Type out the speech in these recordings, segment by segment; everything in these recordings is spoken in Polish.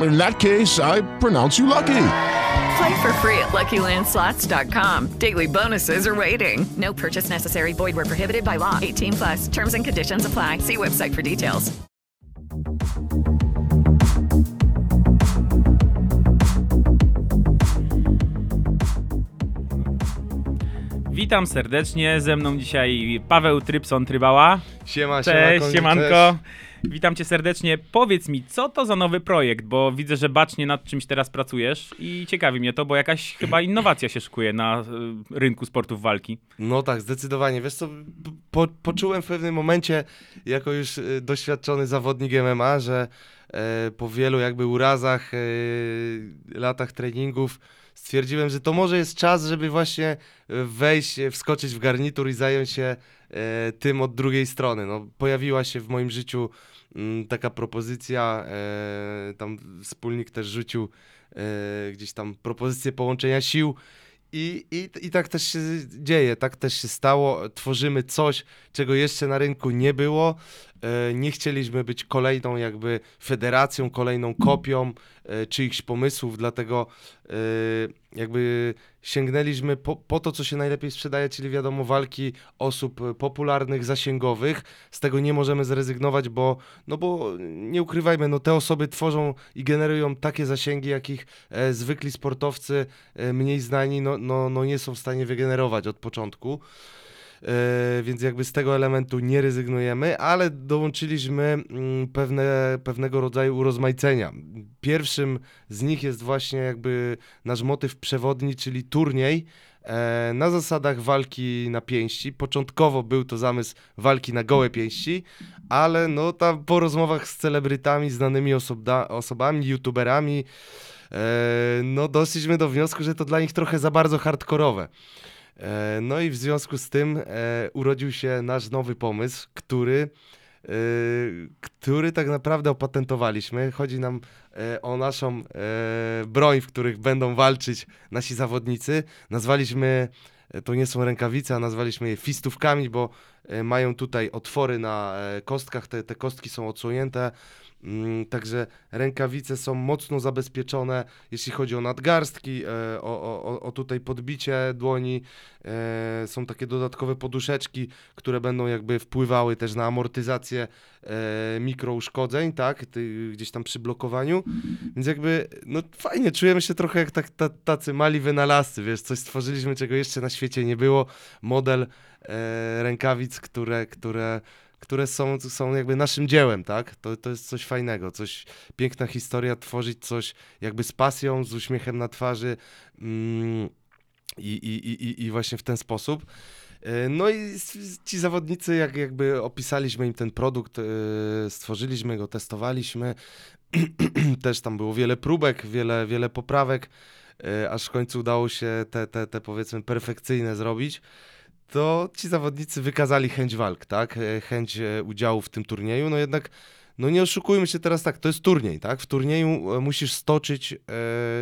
In that case, I pronounce you lucky. Play for free at LuckyLandSlots.com. Daily bonuses are waiting. No purchase necessary. Void where prohibited by law. 18 plus. Terms and conditions apply. See website for details. Witam serdecznie, ze mną dzisiaj Paweł Trypson Trybała. Siema, Cześć, siema, siemanko. Witam cię serdecznie. Powiedz mi, co to za nowy projekt, bo widzę, że bacznie nad czymś teraz pracujesz i ciekawi mnie to, bo jakaś chyba innowacja się szykuje na y, rynku sportów walki. No tak, zdecydowanie. Wiesz co, po, poczułem w pewnym momencie, jako już y, doświadczony zawodnik MMA, że e, po wielu jakby urazach, e, latach treningów, stwierdziłem, że to może jest czas, żeby właśnie wejść, wskoczyć w garnitur i zająć się e, tym od drugiej strony. No, pojawiła się w moim życiu taka propozycja, e, tam wspólnik też rzucił e, gdzieś tam propozycję połączenia sił. I, i, I tak też się dzieje, tak też się stało. Tworzymy coś, czego jeszcze na rynku nie było. E, nie chcieliśmy być kolejną jakby federacją, kolejną kopią e, czyichś pomysłów, dlatego e, jakby sięgnęliśmy po, po to, co się najlepiej sprzedaje, czyli wiadomo walki osób popularnych, zasięgowych. Z tego nie możemy zrezygnować, bo no bo nie ukrywajmy, no te osoby tworzą i generują takie zasięgi, jakich zwykli sportowcy mniej znani no, no, no nie są w stanie wygenerować od początku. E, więc jakby z tego elementu nie rezygnujemy, ale dołączyliśmy mm, pewne, pewnego rodzaju urozmaicenia. Pierwszym z nich jest właśnie jakby nasz motyw przewodni, czyli turniej e, na zasadach walki na pięści. Początkowo był to zamysł walki na gołe pięści, ale no tam po rozmowach z celebrytami, znanymi osobda, osobami, youtuberami, e, no doszliśmy do wniosku, że to dla nich trochę za bardzo hardkorowe. E, No i w związku z tym e, urodził się nasz nowy pomysł, który, e, który tak naprawdę opatentowaliśmy. Chodzi nam o naszą broń, w których będą walczyć nasi zawodnicy. Nazwaliśmy, to nie są rękawice, a nazwaliśmy je fistówkami, bo mają tutaj otwory na kostkach, te, te kostki są odsłonięte. Mm, Także rękawice są mocno zabezpieczone, jeśli chodzi o nadgarstki, e, o, o, o- tutaj podbicie dłoni. E, Są takie dodatkowe poduszeczki, które będą jakby wpływały też na amortyzację e, mikrouszkodzeń, tak, gdzieś tam przy blokowaniu. Więc jakby, no fajnie, czujemy się trochę jak tak, ta, tacy mali wynalazcy, wiesz, coś stworzyliśmy, czego jeszcze na świecie nie było. Model rękawic, które, które które są, są jakby naszym dziełem, tak? To, to jest coś fajnego, coś, piękna historia, tworzyć coś jakby z pasją, z uśmiechem na twarzy mm, i, i, i, i- właśnie w ten sposób. E, No i ci zawodnicy, jak jakby opisaliśmy im ten produkt, e, stworzyliśmy go, testowaliśmy, też tam było wiele próbek, wiele, wiele poprawek, e, aż w końcu udało się te, te, te powiedzmy perfekcyjne zrobić to ci zawodnicy wykazali chęć walk, tak? E, Chęć e, udziału w tym turnieju. No jednak, no nie oszukujmy się teraz tak, to jest turniej, tak? W turnieju e, musisz stoczyć,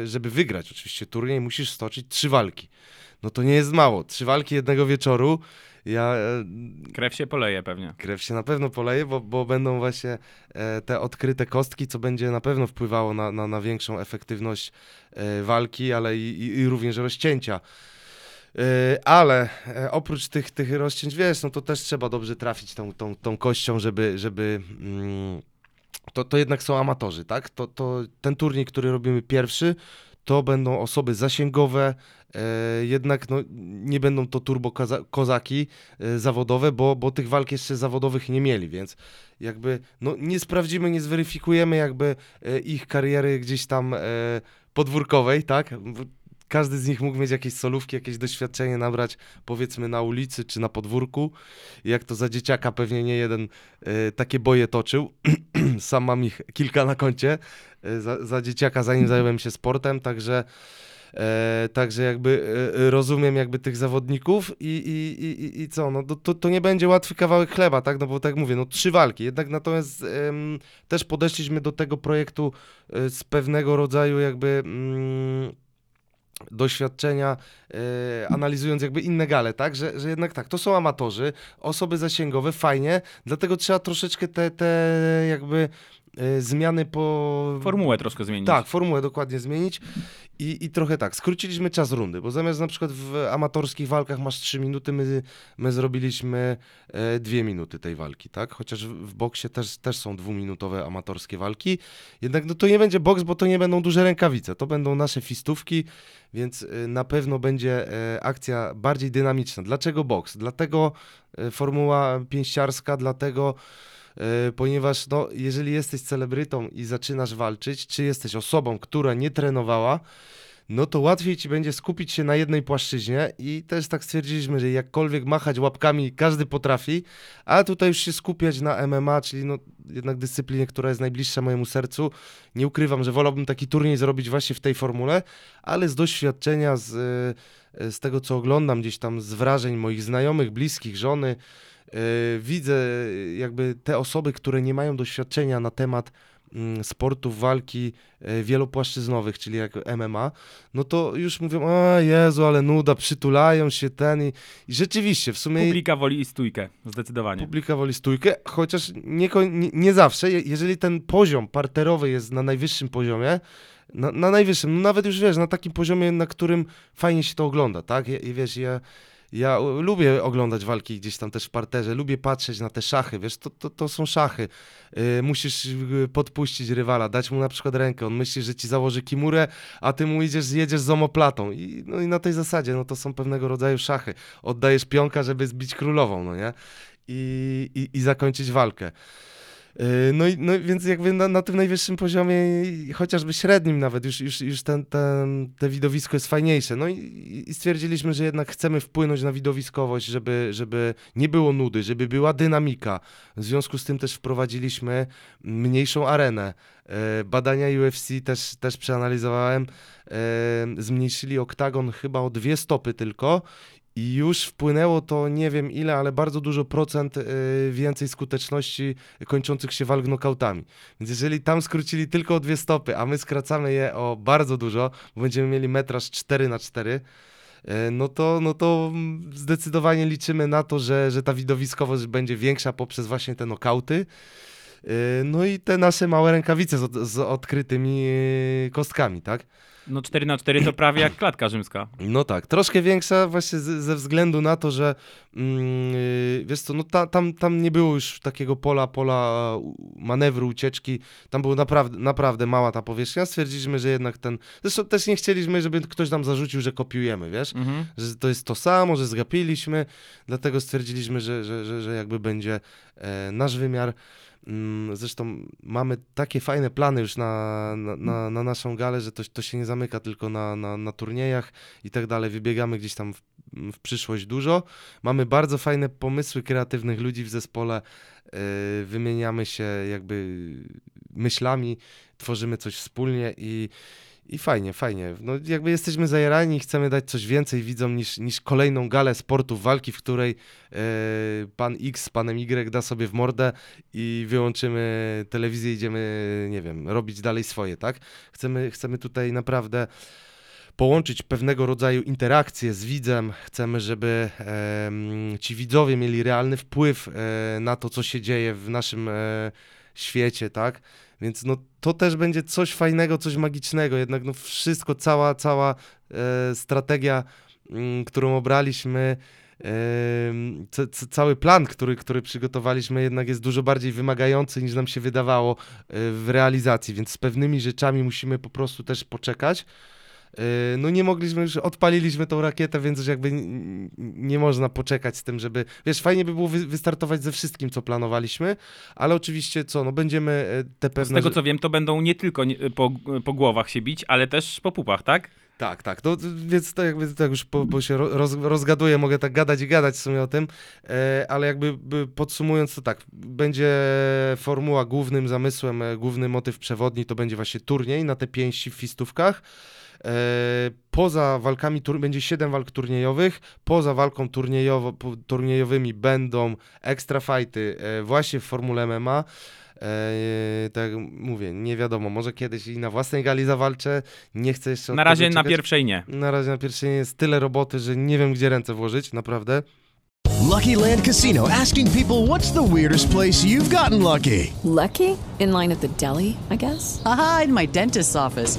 żeby wygrać oczywiście turniej, musisz stoczyć trzy walki. No to nie jest mało. Trzy walki jednego wieczoru. Ja Krew się poleje pewnie. krew się na pewno poleje, bo, bo będą właśnie te odkryte kostki, co będzie na pewno wpływało na, na, na większą efektywność walki, ale i, i, i również rozcięcia. E, ale e, oprócz tych, tych rozcięć, wiesz, no to też trzeba dobrze trafić tą, tą, tą kością, żeby, żeby mm, to, to jednak są amatorzy, tak? To, to ten turniej, który robimy pierwszy, to będą osoby zasięgowe, e, jednak no, nie będą to turbo koza- kozaki e, zawodowe, bo, bo tych walk jeszcze zawodowych nie mieli, więc jakby no, nie sprawdzimy, nie zweryfikujemy jakby e, ich kariery gdzieś tam e, podwórkowej, tak? Każdy z nich mógł mieć jakieś solówki, jakieś doświadczenie nabrać, powiedzmy na ulicy czy na podwórku. Jak to za dzieciaka pewnie nie jeden e, takie boje toczył. Sam mam ich kilka na koncie e, za, za dzieciaka, zanim zająłem się sportem, także E, także jakby e, rozumiem jakby tych zawodników i, i, i, i- co, no to- to, nie będzie łatwy kawałek chleba, tak, no bo tak mówię, no trzy walki, jednak natomiast też podeszliśmy do tego projektu e, z pewnego rodzaju jakby mm, doświadczenia, e, analizując jakby inne gale, tak, że, że jednak tak, to są amatorzy, osoby zasięgowe, fajnie, dlatego trzeba troszeczkę te, te jakby zmiany po... Formułę troszkę zmienić. Tak, formułę dokładnie zmienić i, i trochę tak, skróciliśmy czas rundy, bo zamiast na przykład w amatorskich walkach masz 3 minuty, my, my zrobiliśmy e, 2 minuty tej walki, tak? Chociaż w, boksie też, też są dwuminutowe amatorskie walki, jednak no to nie będzie boks, bo to nie będą duże rękawice, to będą nasze fistówki, więc e, na pewno będzie e, akcja bardziej dynamiczna. Dlaczego boks? Dlatego e, formuła pięściarska, dlatego E, ponieważ no, jeżeli jesteś celebrytą i zaczynasz walczyć, czy jesteś osobą, która nie trenowała, no to łatwiej ci będzie skupić się na jednej płaszczyźnie i też tak stwierdziliśmy, że jakkolwiek machać łapkami każdy potrafi, a tutaj już się skupiać na MMA, czyli no jednak dyscyplinie, która jest najbliższa mojemu sercu. Nie ukrywam, że wolałbym taki turniej zrobić właśnie w tej formule, ale z doświadczenia, z, e, z tego co oglądam gdzieś tam, z wrażeń moich znajomych, bliskich, żony, e, widzę e, jakby te osoby, które nie mają doświadczenia na temat mm, sportów walki e, wielopłaszczyznowych, czyli jak MMA, no to już mówią, a Jezu, ale nuda, przytulają się ten i, i rzeczywiście w sumie Publika woli i stójkę, zdecydowanie. publika woli stójkę, chociaż nie, nie, nie zawsze, Je- jeżeli ten poziom parterowy jest na najwyższym poziomie, na, na najwyższym, no nawet już wiesz, na takim poziomie, na którym fajnie się to ogląda, tak? I, i wiesz, ja, ja lubię oglądać walki gdzieś tam też w parterze, lubię patrzeć na te szachy, wiesz, to, to, to są szachy. Yy, musisz yy, podpuścić rywala, dać mu na przykład rękę, on myśli, że ci założy kimurę, a ty mu idziesz, jedziesz z omoplatą I, no i na tej zasadzie, no to są pewnego rodzaju szachy. Oddajesz pionka, żeby zbić królową, no nie? i, i, i zakończyć walkę. Yy, No, i, no więc jakby na, na tym najwyższym poziomie, chociażby średnim nawet, już, już, już ten, ten, te widowisko jest fajniejsze. No i, i stwierdziliśmy, że jednak chcemy wpłynąć na widowiskowość, żeby, żeby nie było nudy, żeby była dynamika. W związku z tym też wprowadziliśmy mniejszą arenę. E, Badania UFC też, też przeanalizowałem. E, Zmniejszyli oktagon chyba o dwie stopy tylko i już wpłynęło to nie wiem ile, ale bardzo dużo procent y, więcej skuteczności kończących się walk nokautami. Więc jeżeli tam skrócili tylko o dwie stopy, a my skracamy je o bardzo dużo, bo będziemy mieli metraż 4 na 4 y, no to, no to zdecydowanie liczymy na to, że, że ta widowiskowość będzie większa poprzez właśnie te nokauty. Y, No i te nasze małe rękawice z, od, z odkrytymi y, kostkami, tak? No 4 na 4 to prawie jak klatka rzymska. No tak, troszkę większa właśnie z, ze względu na to, że yy, wiesz co, no ta, tam, tam nie było już takiego pola, pola manewru, ucieczki, tam było naprawdę, naprawdę mała ta powierzchnia, stwierdziliśmy, że jednak ten, zresztą też nie chcieliśmy, żeby ktoś nam zarzucił, że kopiujemy, wiesz, Mhm. że to jest to samo, że zgapiliśmy, dlatego stwierdziliśmy, że, że, że, że jakby będzie e, nasz wymiar. Mm, Zresztą mamy takie fajne plany już na, na, na, na naszą galę, że to, to się nie zamyka tylko na, na, na turniejach i tak dalej. Wybiegamy gdzieś tam w, w przyszłość dużo. Mamy bardzo fajne pomysły kreatywnych ludzi w zespole. e, Wymieniamy się jakby myślami, tworzymy coś wspólnie i, i fajnie, fajnie. No jakby jesteśmy zajarani i chcemy dać coś więcej widzom niż, niż kolejną galę sportów walki, w której e, pan X z panem Y da sobie w mordę i wyłączymy telewizję, idziemy, nie wiem, robić dalej swoje, tak? Chcemy, chcemy tutaj naprawdę połączyć pewnego rodzaju interakcje z widzem. Chcemy, żeby ci widzowie mieli realny wpływ e, na to, co się dzieje w naszym e, świecie, tak? Więc no, to też będzie coś fajnego, coś magicznego. Jednak no, wszystko, cała, cała e, strategia, mm, którą obraliśmy, ca- cały plan, który, który przygotowaliśmy, jednak jest dużo bardziej wymagający niż nam się wydawało e, w realizacji, więc z pewnymi rzeczami musimy po prostu też poczekać. E, no nie mogliśmy już, odpaliliśmy tą rakietę, więc już jakby nie można poczekać z tym, żeby, wiesz, fajnie by było wy, wystartować ze wszystkim, co planowaliśmy, ale oczywiście co, no będziemy e, te Z pewne... tego rze- co wiem, to będą nie tylko po, po głowach się bić, ale też po pupach, tak? Tak, tak. No, więc to jakby tak już po, bo się ro- roz, rozgaduję, mogę tak gadać i gadać w sumie o tym, e, ale jakby by podsumując to tak, będzie formuła głównym zamysłem, e, główny motyw przewodni to będzie właśnie turniej na te pięści w fistówkach. E, poza walkami tur- będzie 7 walk turniejowych, poza walką turniejowo, turniejowymi będą extra fighty e, właśnie w formule MMA. E, tak jak mówię, nie wiadomo, może kiedyś i na własnej gali zawalczę, nie chcę jeszcze Na razie na pierwszej nie. Na razie na pierwszej jest tyle roboty, że nie wiem, gdzie ręce włożyć, naprawdę. Lucky Land Casino asking people what's the weirdest place you've gotten lucky? Lucky? In line at the deli, I guess? Aha, in my dentist's office.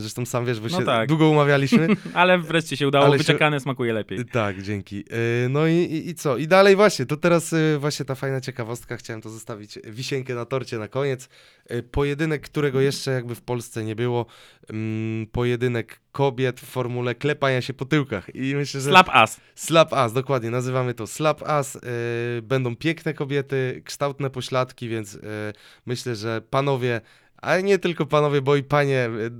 zresztą sam wiesz, bo No się tak. długo umawialiśmy. Ale wreszcie się udało, Ale się- wyczekane smakuje lepiej. Tak, dzięki. Yy, No i, i, i co? I dalej właśnie, to teraz yy, właśnie ta fajna ciekawostka, chciałem to zostawić wisienkę na torcie na koniec. Pojedynek, którego jeszcze jakby w Polsce nie było, mm, pojedynek kobiet w formule klepania się po tyłkach. I myślę, że... Slap ass. Slap Ass, dokładnie, nazywamy to Slap Ass. Będą piękne kobiety, kształtne pośladki, więc myślę, że panowie, ale nie tylko panowie, bo i panie, yy,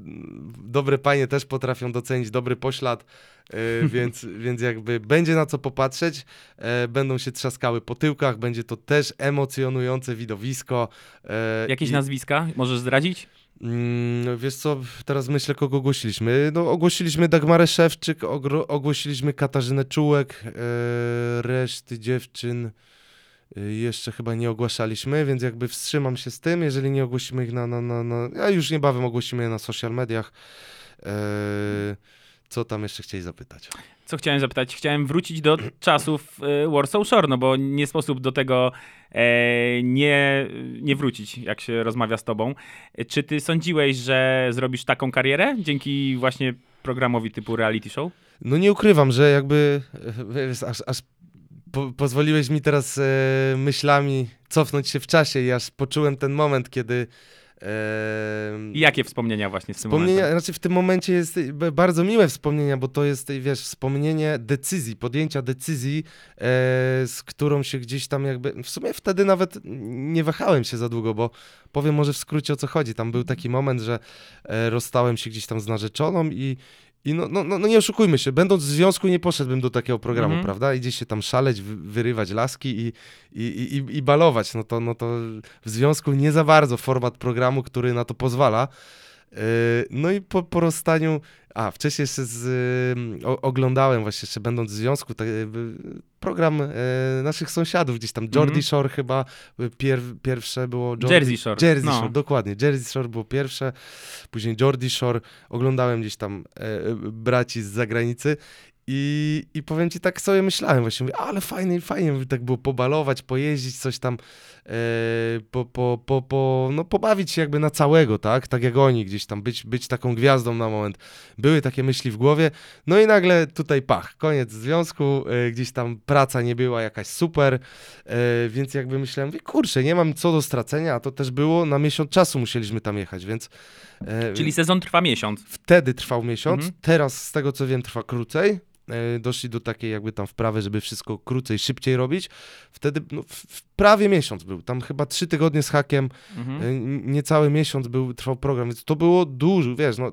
dobre panie też potrafią docenić dobry poślad, yy, więc, więc jakby będzie na co popatrzeć, yy, będą się trzaskały po tyłkach, będzie to też emocjonujące widowisko. yy, Jakieś i- nazwiska? Możesz zdradzić? Mm, wiesz co, teraz myślę, kogo ogłosiliśmy. No, ogłosiliśmy Dagmarę Szewczyk, ogłosiliśmy Katarzynę Czułek, e, reszty dziewczyn e, jeszcze chyba nie ogłaszaliśmy, więc jakby wstrzymam się z tym, jeżeli nie ogłosimy ich na, na, na, na a już niebawem ogłosimy je na social mediach. E, co tam jeszcze chcieli zapytać? Co chciałem zapytać? Chciałem wrócić do czasów e, Warsaw Shore, no bo nie sposób do tego e, nie, nie wrócić, jak się rozmawia z tobą. E, Czy ty sądziłeś, że zrobisz taką karierę dzięki właśnie programowi typu reality show? No nie ukrywam, że jakby e, aż, aż po, pozwoliłeś mi teraz e, myślami cofnąć się w czasie i aż poczułem ten moment, kiedy e, I jakie wspomnienia właśnie z tym Wspomnienia, momentem? znaczy w tym momencie jest bardzo miłe wspomnienia, bo to jest, wiesz, wspomnienie decyzji, podjęcia decyzji, e, z którą się gdzieś tam jakby, w sumie wtedy nawet nie wahałem się za długo, bo powiem może w skrócie o co chodzi. Tam był taki moment, że e, rozstałem się gdzieś tam z narzeczoną i i no, no, no, no nie oszukujmy się, będąc w związku nie poszedłbym do takiego programu, Mhm. prawda? Idzie się tam szaleć, wy- wyrywać laski i, i, i, i- i balować. No to, no to w związku nie za bardzo format programu, który na to pozwala. Yy, No i po, po rozstaniu, a wcześniej jeszcze z, yy, o, oglądałem właśnie jeszcze będąc w związku tak, program yy, naszych sąsiadów gdzieś tam, Jordy Mhm. Shore chyba pier, pierwsze było. Jordy, Jersey Shore, Jersey no. Shore, dokładnie. Jersey Shore było pierwsze, później Jordy Shore. Oglądałem gdzieś tam e, braci z zagranicy i, I powiem ci, tak sobie myślałem właśnie, mówię, ale fajnie, fajnie by tak było pobalować, pojeździć, coś tam, e, po, po, po, po, no pobawić się jakby na całego, tak? Tak jak oni gdzieś tam, być, być taką gwiazdą na moment. Były takie myśli w głowie, no i nagle tutaj pach, koniec związku, e, gdzieś tam praca nie była jakaś super, e, więc jakby myślałem, kurczę, nie mam co do stracenia, a to też było, na miesiąc czasu musieliśmy tam jechać, więc... Czyli sezon trwa miesiąc. Wtedy trwał miesiąc, Mhm. teraz z tego co wiem trwa krócej. E, Doszli do takiej jakby tam wprawy, żeby wszystko krócej, szybciej robić. Wtedy no, w, prawie miesiąc był, tam chyba trzy tygodnie z hakiem, Mhm. e, niecały miesiąc był, trwał program, więc to było dużo, wiesz, no, e,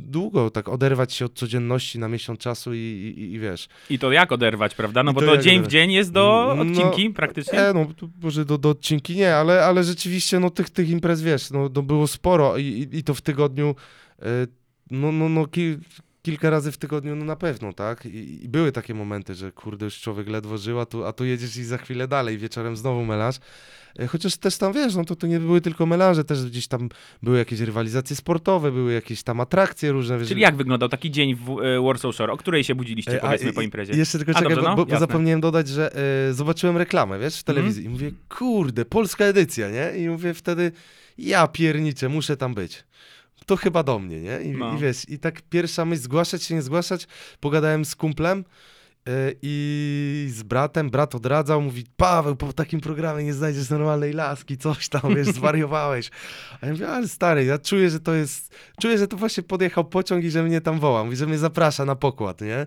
długo tak oderwać się od codzienności na miesiąc czasu i, i, i wiesz. I to jak oderwać, prawda? No I bo to to dzień w dzień jest do No, odcinki praktycznie. E, no, może do, do odcinki nie, ale, ale rzeczywiście no, tych, tych imprez, wiesz, no, no było sporo i, i, to w tygodniu, no, no, no kilka razy w tygodniu, no na pewno, tak? I, I, były takie momenty, że kurde, już człowiek ledwo żył, a tu, a tu jedziesz i za chwilę dalej, wieczorem znowu melanż. E, Chociaż też tam, wiesz, no to, to nie były tylko melanże, też gdzieś tam były jakieś rywalizacje sportowe, były jakieś tam atrakcje różne. Wiesz, Czyli jak wyglądał taki dzień w e, Warsaw Shore? O której się budziliście, E, a, po imprezie? Jeszcze tylko A, czekaj, dobrze, bo, no, bo, bo zapomniałem dodać, że zobaczyłem reklamę, wiesz, w telewizji i mówię, kurde, polska edycja, nie? I mówię wtedy, ja pierniczę, muszę tam być. To chyba do mnie, nie? I, No. i wiesz, i tak pierwsza myśl, zgłaszać się, nie zgłaszać, pogadałem z kumplem e, i z bratem, brat odradzał, mówi, Paweł, po takim programie nie znajdziesz normalnej laski, coś tam, wiesz, zwariowałeś. A ja mówię, ale stary, ja czuję, że to jest, czuję, że to właśnie podjechał pociąg i że mnie tam woła, mówi, że mnie zaprasza na pokład, nie?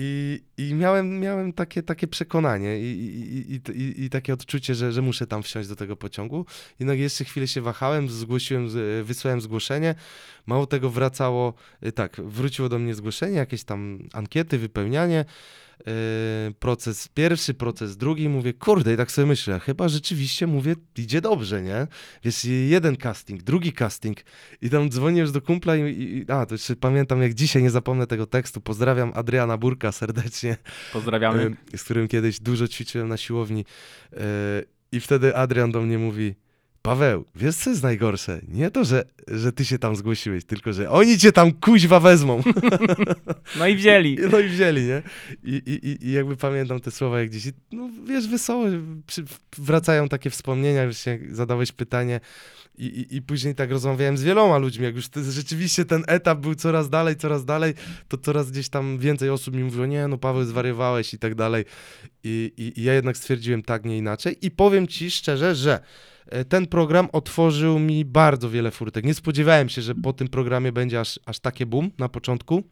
I, i miałem, miałem takie, takie przekonanie i, i, i, i, takie odczucie, że, że muszę tam wsiąść do tego pociągu. Jednak jeszcze chwilę się wahałem, zgłosiłem, z- wysłałem zgłoszenie. Mało tego wracało, y, tak, wróciło do mnie zgłoszenie, jakieś tam ankiety, wypełnianie. Y, Proces pierwszy, proces drugi, mówię, kurde, i tak sobie myślę, chyba rzeczywiście, mówię, idzie dobrze, nie? Wiesz, jeden casting, drugi casting i tam dzwonię już do kumpla i, i a, to jeszcze pamiętam, jak dzisiaj nie zapomnę tego tekstu, pozdrawiam Adriana Burka serdecznie. Pozdrawiamy. Y, Z którym kiedyś dużo ćwiczyłem na siłowni y, i wtedy Adrian do mnie mówi, Paweł, wiesz co jest najgorsze? Nie to, że, że ty się tam zgłosiłeś, tylko że oni cię tam kuźwa wezmą. No i wzięli. No i wzięli, nie? I, i, i- jakby pamiętam te słowa jak dziś. No wiesz, wesoło, przy, wracają takie wspomnienia, już się zadałeś pytanie i, i, i później tak rozmawiałem z wieloma ludźmi, jak już ty, rzeczywiście ten etap był coraz dalej, coraz dalej, to coraz gdzieś tam więcej osób mi mówiło, nie no Paweł, zwariowałeś i tak dalej. I, i, i ja jednak stwierdziłem tak, nie inaczej. I powiem ci szczerze, że ten program otworzył mi bardzo wiele furtek. Nie spodziewałem się, że po tym programie będzie aż, aż takie boom na początku.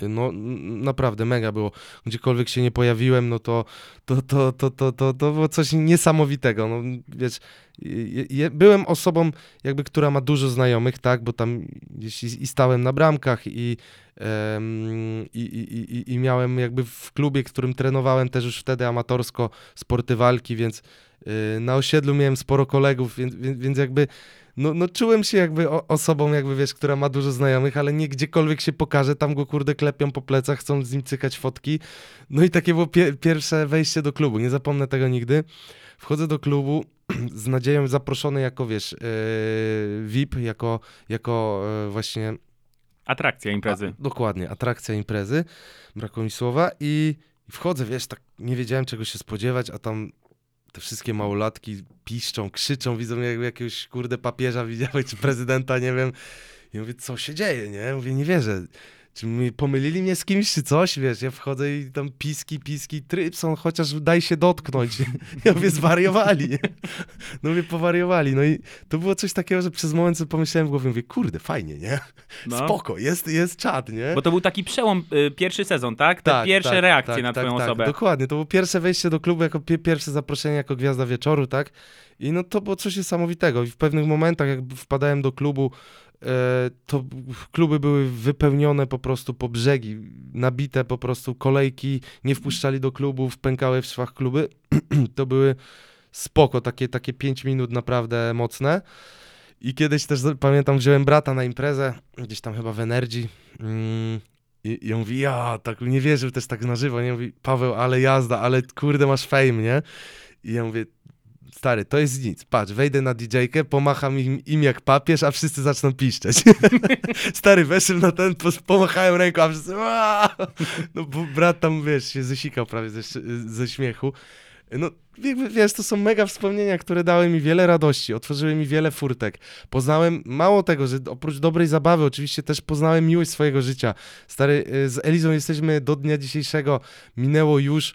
No n- naprawdę mega było. Gdziekolwiek się nie pojawiłem, no to to, to, to, to, to, to było coś niesamowitego. No, wiesz, je- je- byłem osobą jakby, która ma dużo znajomych, tak, bo tam i, i stałem na bramkach i, i, i, i, miałem jakby w klubie, którym trenowałem też już wtedy amatorsko sporty walki, więc na osiedlu miałem sporo kolegów, więc, więc, jakby no, no czułem się jakby osobą, jakby wiesz, która ma dużo znajomych, ale nie gdziekolwiek się pokaże, tam go kurde klepią po plecach, chcą z nim cykać fotki. No i takie było pie pierwsze wejście do klubu, nie zapomnę tego nigdy. Wchodzę do klubu z nadzieją zaproszony jako, wiesz, yy, VIP, jako, jako yy, właśnie Atrakcja imprezy. a, dokładnie, atrakcja imprezy, brakło mi słowa i wchodzę, wiesz, tak nie wiedziałem czego się spodziewać, a tam te wszystkie małolatki piszczą, krzyczą, widzą jakby jakiegoś kurde papieża widziałeś, czy prezydenta, nie wiem. I mówię, co się dzieje, nie? Mówię, nie wierzę. Czy mi pomylili mnie z kimś, czy coś, wiesz, ja wchodzę i tam piski, piski, trypson, chociaż daj się dotknąć. Ja mówię, zwariowali, nie? No mówię, powariowali. No i to było coś takiego, że przez moment sobie pomyślałem w głowie, mówię, kurde, fajnie, nie? No. Spoko, jest, jest czat, nie? Bo to był taki przełom, y, pierwszy sezon, tak? Te pierwsze reakcje na twoją osobę. Dokładnie, to było pierwsze wejście do klubu, jako pie pierwsze zaproszenie jako gwiazda wieczoru, tak? I no to było coś niesamowitego. I w pewnych momentach, jak wpadałem do klubu, to kluby były wypełnione po prostu po brzegi, nabite po prostu kolejki, nie wpuszczali do klubów, pękały w szwach kluby. to były spoko, takie, takie pięć minut naprawdę mocne. I kiedyś też pamiętam, wziąłem brata na imprezę, gdzieś tam chyba w Energy. Mm, i, I on mówi, ja, tak nie wierzył też tak na żywo, nie? Mówi, Paweł, ale jazda, ale kurde masz fame, nie? I ja mówię, stary, to jest nic, patrz, wejdę na DJ-kę, pomacham im, im jak papież, a wszyscy zaczną piszczeć. stary, weszłem na ten, pomachałem ręką, a wszyscy, "Aaa!" no bo brat tam, wiesz, się zesikał prawie ze, ze śmiechu. No, wiesz, to są mega wspomnienia, które dały mi wiele radości, otworzyły mi wiele furtek. Poznałem, mało tego, że oprócz dobrej zabawy, oczywiście też poznałem miłość swojego życia. Stary, y, z Elizą jesteśmy do dnia dzisiejszego, minęło już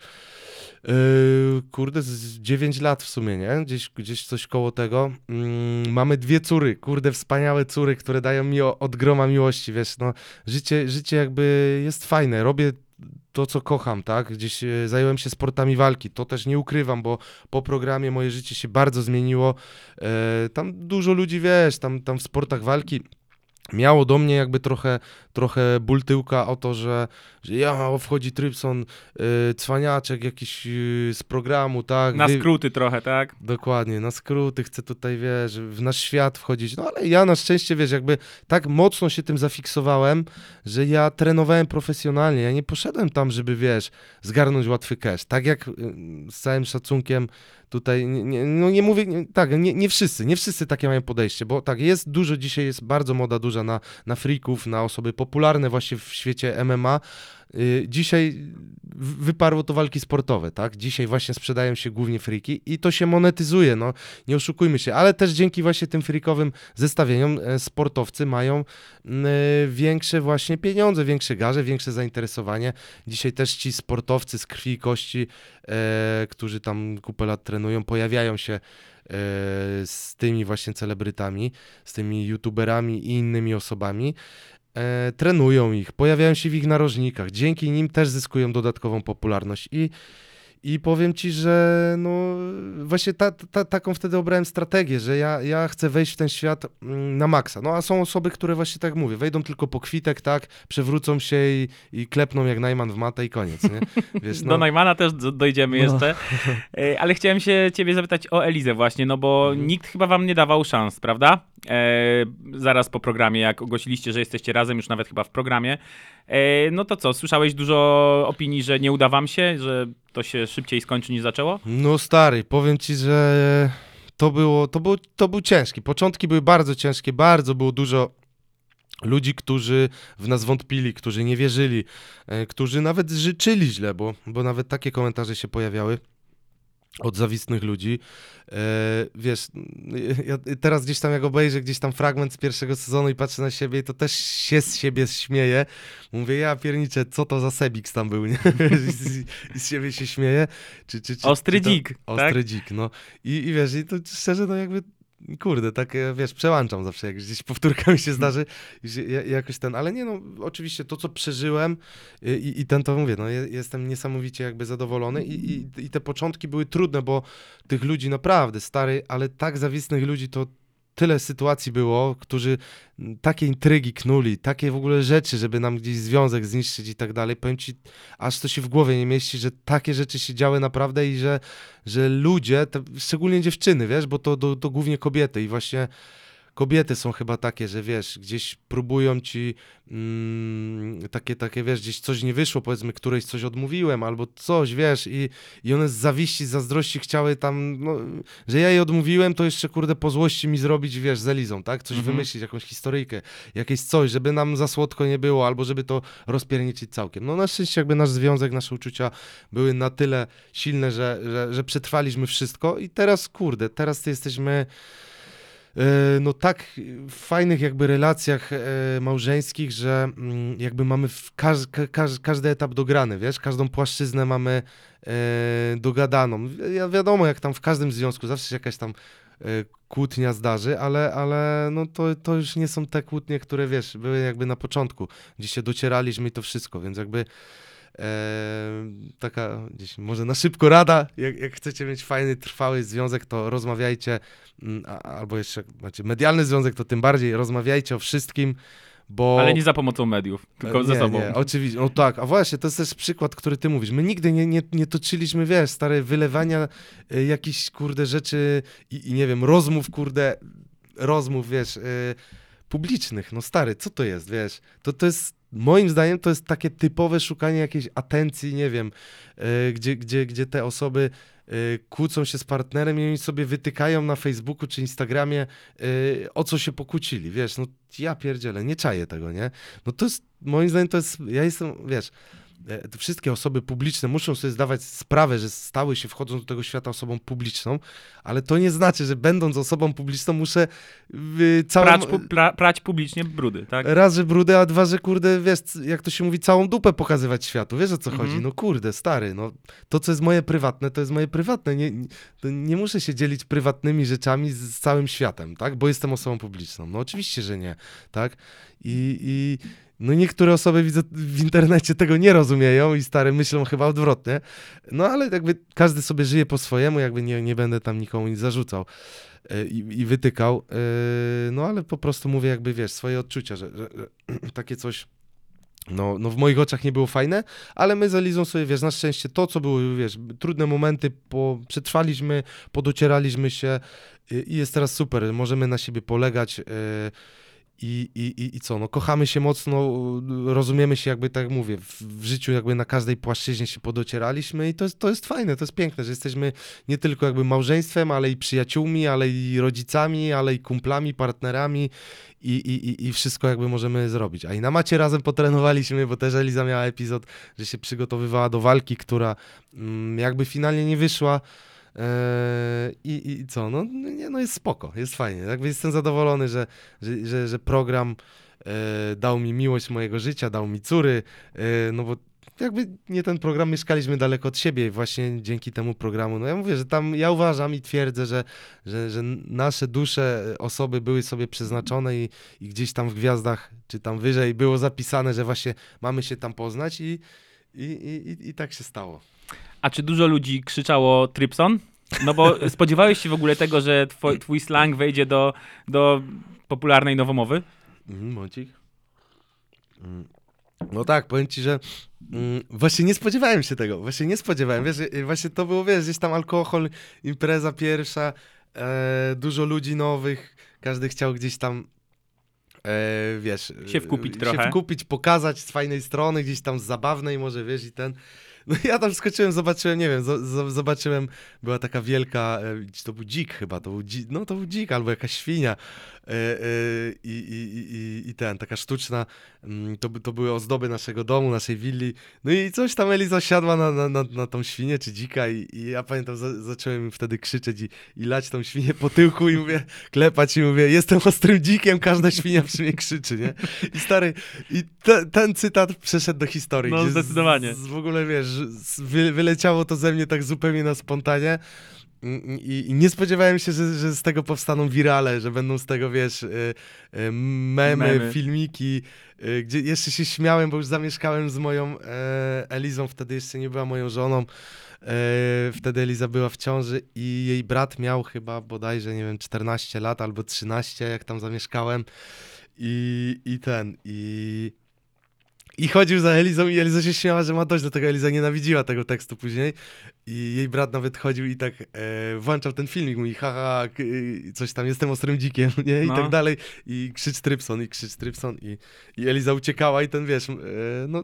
kurde, z 9 lat w sumie, nie? Gdzieś, gdzieś coś koło tego. Mm, mamy dwie córy, kurde, wspaniałe córy, które dają mi od groma miłości, wiesz, no, życie, życie jakby jest fajne, robię to, co kocham, tak? Gdzieś e, zająłem się sportami walki, to też nie ukrywam, bo po programie moje życie się bardzo zmieniło. E, tam dużo ludzi, wiesz, tam, tam w sportach walki miało do mnie jakby trochę, trochę ból tyłka o to, że, że ja, wchodzi Trypson, y, cwaniaczek jakiś y, z programu, tak? Na skróty trochę, tak? Dokładnie, na skróty, chcę tutaj, wiesz, w nasz świat wchodzić. No ale ja na szczęście, wiesz, jakby tak mocno się tym zafiksowałem, że ja trenowałem profesjonalnie. Ja nie poszedłem tam, żeby, wiesz, zgarnąć łatwy cash. Tak jak y, z całym szacunkiem tutaj, nie, no nie mówię, nie, tak, nie, nie wszyscy, nie wszyscy takie mają podejście, bo tak, jest dużo, dzisiaj jest bardzo moda duża na, na freaków, na osoby popularne właśnie w świecie MMA. Y, Dzisiaj wyparło to walki sportowe, tak? Dzisiaj właśnie sprzedają się głównie friki i to się monetyzuje, no nie oszukujmy się, ale też dzięki właśnie tym frikowym zestawieniom e, sportowcy mają mm, e, większe właśnie pieniądze, większe garze, większe zainteresowanie. Dzisiaj też ci sportowcy z krwi i kości, e, którzy tam kupę lat trenują, pojawiają się e, z tymi właśnie celebrytami, z tymi youtuberami i innymi osobami e, trenują ich, pojawiają się w ich narożnikach, dzięki nim też zyskują dodatkową popularność i, i powiem ci, że no właśnie ta, ta, taką wtedy obrałem strategię, że ja, ja chcę wejść w ten świat mm, na maksa. No a są osoby, które właśnie tak mówię, wejdą tylko po kwitek, tak, przewrócą się i, i klepną jak Najman w matę i koniec, nie? Wiesz, Do Najmana też dojdziemy No. jeszcze. E, Ale chciałem się ciebie zapytać o Elizę właśnie, no bo Mhm. nikt chyba wam nie dawał szans, prawda? E, zaraz po programie, jak ogłosiliście, że jesteście razem, już nawet chyba w programie. E, no to co, słyszałeś dużo opinii, że nie uda wam się, że to się szybciej skończy niż zaczęło? No stary, powiem ci, że to było, to było, to był ciężki. Początki były bardzo ciężkie, bardzo było dużo ludzi, którzy w nas wątpili, którzy nie wierzyli, e, którzy nawet życzyli źle, bo, bo nawet takie komentarze się pojawiały od zawistnych ludzi. E, wiesz, ja teraz gdzieś tam jak obejrzę gdzieś tam fragment z pierwszego sezonu i patrzę na siebie, to też się z siebie śmieję. Mówię, ja pierniczę, co to za Sebix tam był, nie? I z, siebie się śmieję. Czy, czy, czy, Ostry czy to- dzik, tak? Ostry dzik, no. I, I wiesz, i to szczerze, no jakby kurde, tak e, wiesz, przełączam zawsze, jak gdzieś powtórka mi się zdarzy, jakoś ten, ale nie no, oczywiście to, co przeżyłem i, i, i ten, to mówię, no je, jestem niesamowicie jakby zadowolony i, i, i te początki były trudne, bo tych ludzi naprawdę, stary, ale tak zawistnych ludzi to tyle sytuacji było, którzy takie intrygi knuli, takie w ogóle rzeczy, żeby nam gdzieś związek zniszczyć i tak dalej. Powiem ci, aż to się w głowie nie mieści, że takie rzeczy się działy naprawdę i że, że ludzie, te, szczególnie dziewczyny, wiesz, bo to, to, to głównie kobiety i właśnie kobiety są chyba takie, że wiesz, gdzieś próbują ci mm, takie, takie, wiesz, gdzieś coś nie wyszło, powiedzmy, którejś coś odmówiłem albo coś, wiesz, i, i one z zawiści, z zazdrości chciały tam, no, że ja jej odmówiłem, to jeszcze, kurde, po złości mi zrobić, wiesz, z Elizą, tak? Coś Mhm. wymyślić, jakąś historyjkę, jakieś coś, żeby nam za słodko nie było, albo żeby to rozpierniczyć całkiem. No na szczęście jakby nasz związek, nasze uczucia były na tyle silne, że, że, że przetrwaliśmy wszystko i teraz, kurde, teraz jesteśmy no tak fajnych jakby relacjach e, małżeńskich, że mm, jakby mamy każ, ka, każ, każdy etap dograny, wiesz, każdą płaszczyznę mamy e, dogadaną. Ja wiadomo, jak tam w każdym związku zawsze się jakaś tam e, kłótnia zdarzy, ale, ale no to, to już nie są te kłótnie, które wiesz, były jakby na początku, gdzie się docieraliśmy i to wszystko, więc jakby e, taka gdzieś może na szybko rada, jak, jak chcecie mieć fajny, trwały związek, to rozmawiajcie, mm, albo jeszcze macie medialny związek, to tym bardziej rozmawiajcie o wszystkim, bo... Ale nie za pomocą mediów, tylko nie, ze sobą. Nie, oczywiście, no tak, a właśnie, to jest też przykład, który ty mówisz. My nigdy nie, nie, nie toczyliśmy, wiesz, stare wylewania y, jakichś, kurde, rzeczy i, i nie wiem, rozmów, kurde, rozmów, wiesz, y, publicznych. No stary, co to jest, wiesz? To, to jest, moim zdaniem, to jest takie typowe szukanie jakiejś atencji, nie wiem, y, gdzie, gdzie, gdzie te osoby y, kłócą się z partnerem i oni sobie wytykają na Facebooku czy Instagramie, y, o co się pokłócili, wiesz, no ja pierdzielę, nie czaję tego, nie? No to jest, moim zdaniem to jest, ja jestem, wiesz, e, te wszystkie osoby publiczne muszą sobie zdawać sprawę, że stały się, wchodząc do tego świata osobą publiczną, ale to nie znaczy, że będąc osobą publiczną muszę y, całą... Prać, pu, pra, prać publicznie brudy, tak? Raz, że brudę, a dwa, że kurde, wiesz, jak to się mówi, całą dupę pokazywać światu. Wiesz o co Mhm. chodzi? No kurde, stary, no to, co jest moje prywatne, to jest moje prywatne. Nie, nie, nie muszę się dzielić prywatnymi rzeczami z, z całym światem, tak? Bo jestem osobą publiczną. No oczywiście, że nie, tak? I, i No niektóre osoby widzę w internecie tego nie rozumieją i stare myślą chyba odwrotnie. No ale jakby każdy sobie żyje po swojemu, jakby nie, nie będę tam nikomu nic zarzucał e, i, i wytykał. E, No ale po prostu mówię jakby, wiesz, swoje odczucia, że, że, że takie coś no, no w moich oczach nie było fajne, ale my z Elizą sobie, wiesz, na szczęście to, co były, wiesz, trudne momenty, po, przetrwaliśmy, podocieraliśmy się i jest teraz super, możemy na siebie polegać yy, i, i, i, co, no kochamy się mocno, rozumiemy się jakby, tak mówię, w, w życiu jakby na każdej płaszczyźnie się podocieraliśmy i to jest, to jest fajne, to jest piękne, że jesteśmy nie tylko jakby małżeństwem, ale i przyjaciółmi, ale i rodzicami, ale i kumplami, partnerami i, i, i- i wszystko jakby możemy zrobić. A i na macie razem potrenowaliśmy, bo też Eliza miała epizod, że się przygotowywała do walki, która mm, jakby finalnie nie wyszła. Eee, I, I co? No, nie, no jest spoko, jest fajnie. Jakby jestem zadowolony, że, że, że, że program e, dał mi miłość mojego życia, dał mi córy, e, no bo jakby nie ten program, mieszkaliśmy daleko od siebie właśnie dzięki temu programu, no ja mówię, że tam ja uważam i twierdzę, że, że, że nasze dusze, osoby były sobie przeznaczone i, i gdzieś tam w gwiazdach, czy tam wyżej było zapisane, że właśnie mamy się tam poznać i, i, i, i tak się stało. A czy dużo ludzi krzyczało Trypson? No bo spodziewałeś się w ogóle tego, że twój, twój slang wejdzie do, do popularnej nowomowy? Mhm, Momencik. Mm. No tak, powiem ci, że mm, właśnie nie spodziewałem się tego, właśnie nie spodziewałem, wiesz, właśnie to było, wiesz, gdzieś tam alkohol, impreza pierwsza, e, dużo ludzi nowych, każdy chciał gdzieś tam, e, wiesz... Się wkupić e, trochę. Się wkupić, pokazać z fajnej strony, gdzieś tam z zabawnej może, wiesz, i ten... No ja tam skoczyłem, zobaczyłem, nie wiem, zo- zo- zobaczyłem, była taka wielka, e, to był dzik chyba, to był dzik, no to był dzik albo jakaś świnia i, i, i- i, i ten, taka sztuczna, mm, to, to były ozdoby naszego domu, naszej willi, no i coś tam Eliza siadła na, na, na, na tą świnię czy dzika i, i ja pamiętam, za, zacząłem wtedy krzyczeć i, i lać tą świnię po tyłku i mówię, klepać i mówię, jestem ostrym dzikiem, każda świnia przy mnie krzyczy, nie? I stary, i te, ten cytat przeszedł do historii. No, gdzie z- zdecydowanie. Z, w ogóle, wiesz, z, wy, wyleciało to ze mnie tak zupełnie na spontanie. I, I nie spodziewałem się, że, że z tego powstaną wirale, że będą z tego, wiesz, y, y, memy, Memy. filmiki, y, gdzie jeszcze się śmiałem, bo już zamieszkałem z moją e, Elizą, wtedy jeszcze nie była moją żoną. E, wtedy Eliza była w ciąży i jej brat miał chyba bodajże, nie wiem, 14 lat albo 13, jak tam zamieszkałem. I, i ten, i, i chodził za Elizą i Eliza się śmiała, że ma dość do tego. Eliza nienawidziła tego tekstu później. I jej brat nawet chodził i tak e, włączał ten filmik, mówi haha, y, coś tam, jestem ostrym dzikiem, nie? I No. tak dalej. I krzycz Trypson, i krzycz Trypson. I, I Eliza uciekała i ten, wiesz, e, no,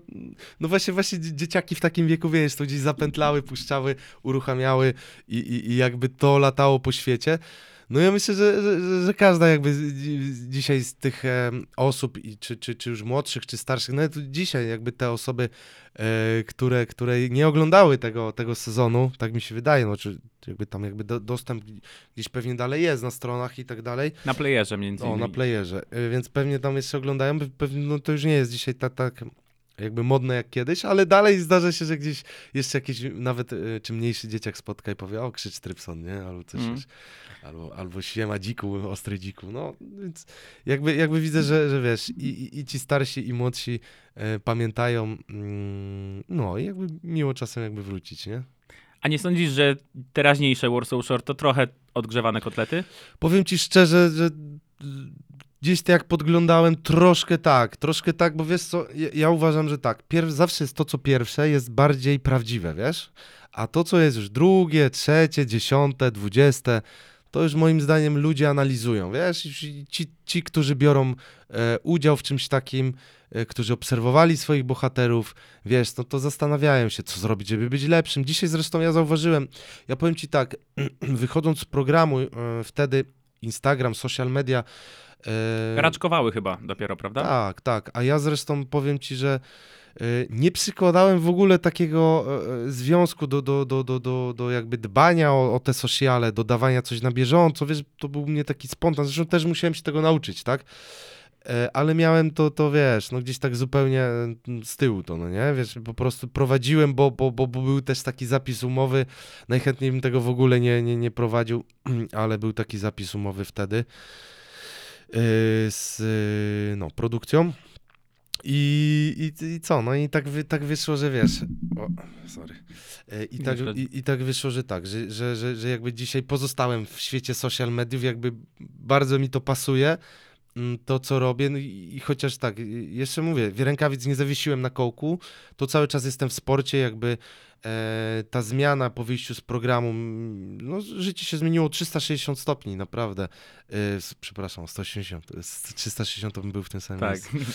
no właśnie, właśnie dzie- dzieciaki w takim wieku, wiesz, to gdzieś zapętlały, puszczały, uruchamiały i, i, i jakby to latało po świecie. No ja myślę, że, że, że- każda jakby dzisiaj z tych em, osób, czy, czy, czy już młodszych, czy starszych, nawet dzisiaj jakby te osoby, e, które, które nie oglądały tego, tego sezonu, tak mi się wydaje, no czy jakby tam jakby do, dostęp gdzieś pewnie dalej jest na stronach i tak dalej. Na playerze między O, innymi. na playerze, e, więc pewnie tam jeszcze oglądają, pe- pewnie no to już nie jest dzisiaj tak, tak jakby modne jak kiedyś, ale dalej zdarza się, że gdzieś jeszcze jakiś nawet e, czy mniejszy dzieciak spotka i powie, o krzycz Trypson, nie? Albo coś Mm. Albo, albo siema dziku, ostry dziku. No, więc jakby, jakby widzę, że, że wiesz, i, i, i ci starsi, i młodsi e, pamiętają, mm, no i jakby miło czasem jakby wrócić, nie? A nie sądzisz, że teraźniejsze Warsaw Shore to trochę odgrzewane kotlety? Powiem ci szczerze, że gdzieś tak jak podglądałem, troszkę tak, troszkę tak, bo wiesz co, ja, ja uważam, że tak, pierw, zawsze jest to, co pierwsze, jest bardziej prawdziwe, wiesz? A to, co jest już drugie, trzecie, dziesiąte, dwudzieste, to już moim zdaniem ludzie analizują, wiesz? Ci, ci którzy biorą e, udział w czymś takim, e, którzy obserwowali swoich bohaterów, wiesz, no to zastanawiają się, co zrobić, żeby być lepszym. Dzisiaj zresztą ja zauważyłem, ja powiem ci tak, wychodząc z programu, e, wtedy Instagram, social media. e, Raczkowały chyba dopiero, prawda? tak, tak. A ja zresztą powiem ci, że e, nie przykładałem w ogóle takiego e, związku do, do, do, do, do, do jakby dbania o, o te sociale, dodawania coś na bieżąco, wiesz, to był mnie taki spontan, zresztą też musiałem się tego nauczyć, tak? E, Ale miałem to, to wiesz, no gdzieś tak zupełnie mm, z tyłu to, no nie? Wiesz, po prostu prowadziłem, bo, bo, bo, bo był też taki zapis umowy, najchętniej bym tego w ogóle nie, nie, nie prowadził, ale był taki zapis umowy wtedy yy, z no, produkcją. I, i, I co? No i tak, wy, tak wyszło, że wiesz. O, sorry. E, I tak, i, I tak wyszło, że tak, że, że, że, że jakby dzisiaj pozostałem w świecie social mediów, jakby bardzo mi to pasuje, to co robię. No i, chociaż tak, jeszcze mówię, rękawic nie zawiesiłem na kołku, to cały czas jestem w sporcie, jakby e, ta zmiana po wyjściu z programu, mm, no życie się zmieniło o 360 stopni, naprawdę. E, przepraszam, 180, to jest 360 to bym był w tym samym Tak. miejscu.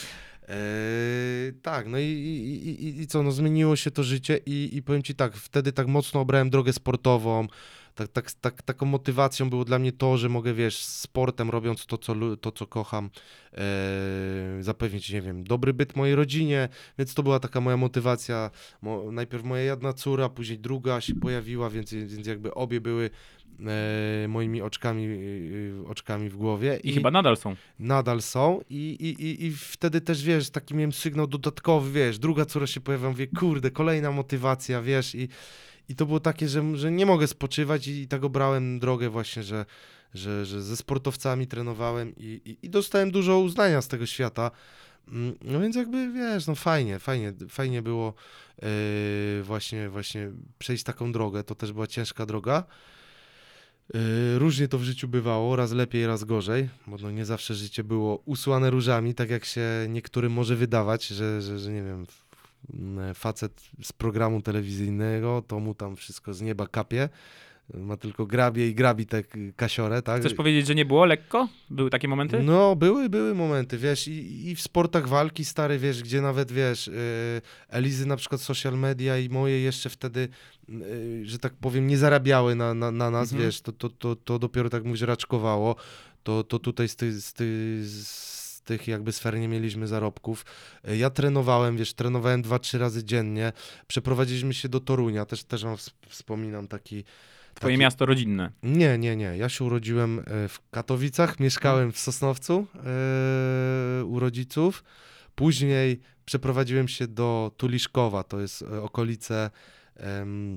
Eee, tak, no i, i, i, i co, no zmieniło się to życie i, i powiem ci tak, wtedy tak mocno obrałem drogę sportową, tak, tak, tak, taką motywacją było dla mnie to, że mogę, wiesz, sportem robiąc to, co, to, co kocham, eee, zapewnić, nie wiem, dobry byt mojej rodzinie, więc to była taka moja motywacja. Mo, najpierw moja jedna córa, później druga się pojawiła, więc, więc jakby obie były e, moimi oczkami, e, oczkami w głowie. I chyba nadal są. Nadal są i, i, i, i wtedy też, wiesz, taki miałem sygnał dodatkowy, wiesz, druga córa się pojawia, mówię, kurde, kolejna motywacja, wiesz, i, i to było takie, że, że nie mogę spoczywać i, i tak obrałem drogę właśnie, że, że, że ze sportowcami trenowałem i, i, i dostałem dużo uznania z tego świata. Mm, No więc jakby, wiesz, no fajnie, fajnie, fajnie było yy, właśnie, właśnie przejść taką drogę, to też była ciężka droga. Yy, Różnie to w życiu bywało, raz lepiej, raz gorzej, bo no nie zawsze życie było usłane różami, tak jak się niektórym może wydawać, że, że, że nie wiem, facet z programu telewizyjnego, to mu tam wszystko z nieba kapie, ma tylko grabie i grabi tę kasiorę, tak? Chcesz powiedzieć, że nie było lekko? Były takie momenty? No, były, były momenty, wiesz, i, i w sportach walki stary, wiesz, gdzie nawet, wiesz, yy, Elizy na przykład social media i moje jeszcze wtedy, yy, że tak powiem, nie zarabiały na, na, na nas, Mhm. wiesz, to, to, to, to dopiero tak mówisz raczkowało, to, to tutaj z, ty, z, ty, z tych jakby sfer nie mieliśmy zarobków. Yy, Ja trenowałem, wiesz, trenowałem dwa, trzy razy dziennie, przeprowadziliśmy się do Torunia, też, też wam ws- wspominam taki... Twoje taki- miasto rodzinne. nie, nie, nie. Ja się urodziłem e, w Katowicach, mieszkałem w Sosnowcu e, u rodziców. Później przeprowadziłem się do Tuliszkowa, to jest e, okolice. em,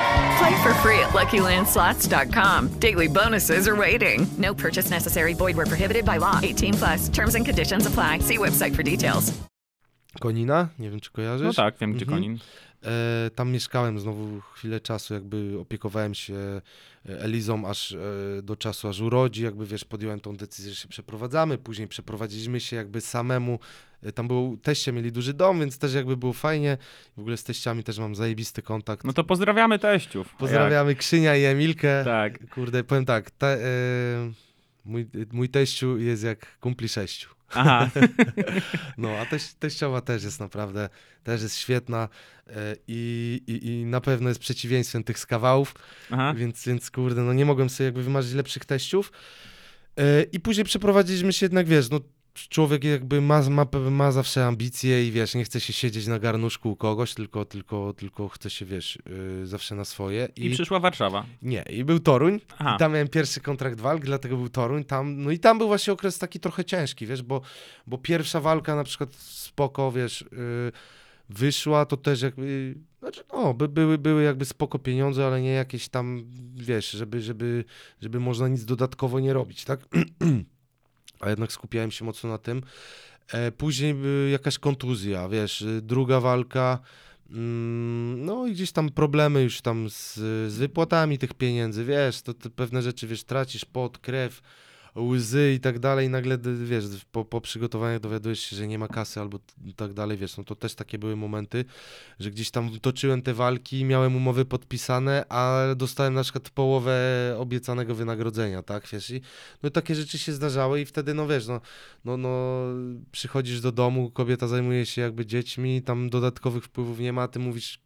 Play for free at LuckyLandSlots.com. Daily bonuses are waiting. No purchase necessary. Void were prohibited by law. 18 plus. Terms and conditions apply. See website for details. Konina, nie wiem czy kojarzysz. No tak, wiem, gdzie Mhm. Konin. E, tam mieszkałem znowu chwilę czasu, jakby opiekowałem się e, Elizą aż e, do czasu, aż urodzi, jakby wiesz, podjąłem tą decyzję, że się przeprowadzamy, później przeprowadziliśmy się jakby samemu, tam był, teście mieli duży dom, więc też jakby było fajnie, w ogóle z teściami też mam zajebisty kontakt. No to pozdrawiamy teściów. A jak? Pozdrawiamy Krzynia i Emilkę. Tak. Kurde, powiem tak, te, e, mój, mój teściu jest jak kumpli sześciu. Aha. no, a teś, teściowa też jest naprawdę, też jest świetna i, i, i na pewno jest przeciwieństwem tych skawałów, Aha. więc, więc kurde, no nie mogłem sobie jakby wymarzyć lepszych teściów. I później przeprowadziliśmy się jednak, wiesz, no człowiek jakby ma, ma, ma zawsze ambicje i wiesz, nie chce się siedzieć na garnuszku u kogoś, tylko, tylko, tylko chce się, wiesz, y, zawsze na swoje. I przyszła Warszawa. Nie, i był Toruń. Aha. I tam miałem pierwszy kontrakt walk, dlatego był Toruń. Tam, no i tam był właśnie okres taki trochę ciężki, wiesz, bo, bo pierwsza walka na przykład spoko, wiesz, yy, wyszła, to też jakby, znaczy no, by, były, były jakby spoko pieniądze, ale nie jakieś tam, wiesz, żeby, żeby, żeby można nic dodatkowo nie robić, tak? A jednak skupiałem się mocno na tym. E, później y, jakaś kontuzja, wiesz, y, druga walka, mm, no i gdzieś tam problemy już tam z, z wypłatami tych pieniędzy, wiesz, to pewne rzeczy, wiesz, tracisz pot, krew, łzy i tak dalej, nagle, wiesz, po, po przygotowaniach dowiadujesz się, że nie ma kasy albo tak dalej, wiesz, no to też takie były momenty, że gdzieś tam toczyłem te walki, miałem umowy podpisane, a dostałem na przykład połowę obiecanego wynagrodzenia, tak, wiesz, i no i takie rzeczy się zdarzały i wtedy, no wiesz, no, no, no przychodzisz do domu, kobieta zajmuje się jakby dziećmi, tam dodatkowych wpływów nie ma, ty mówisz,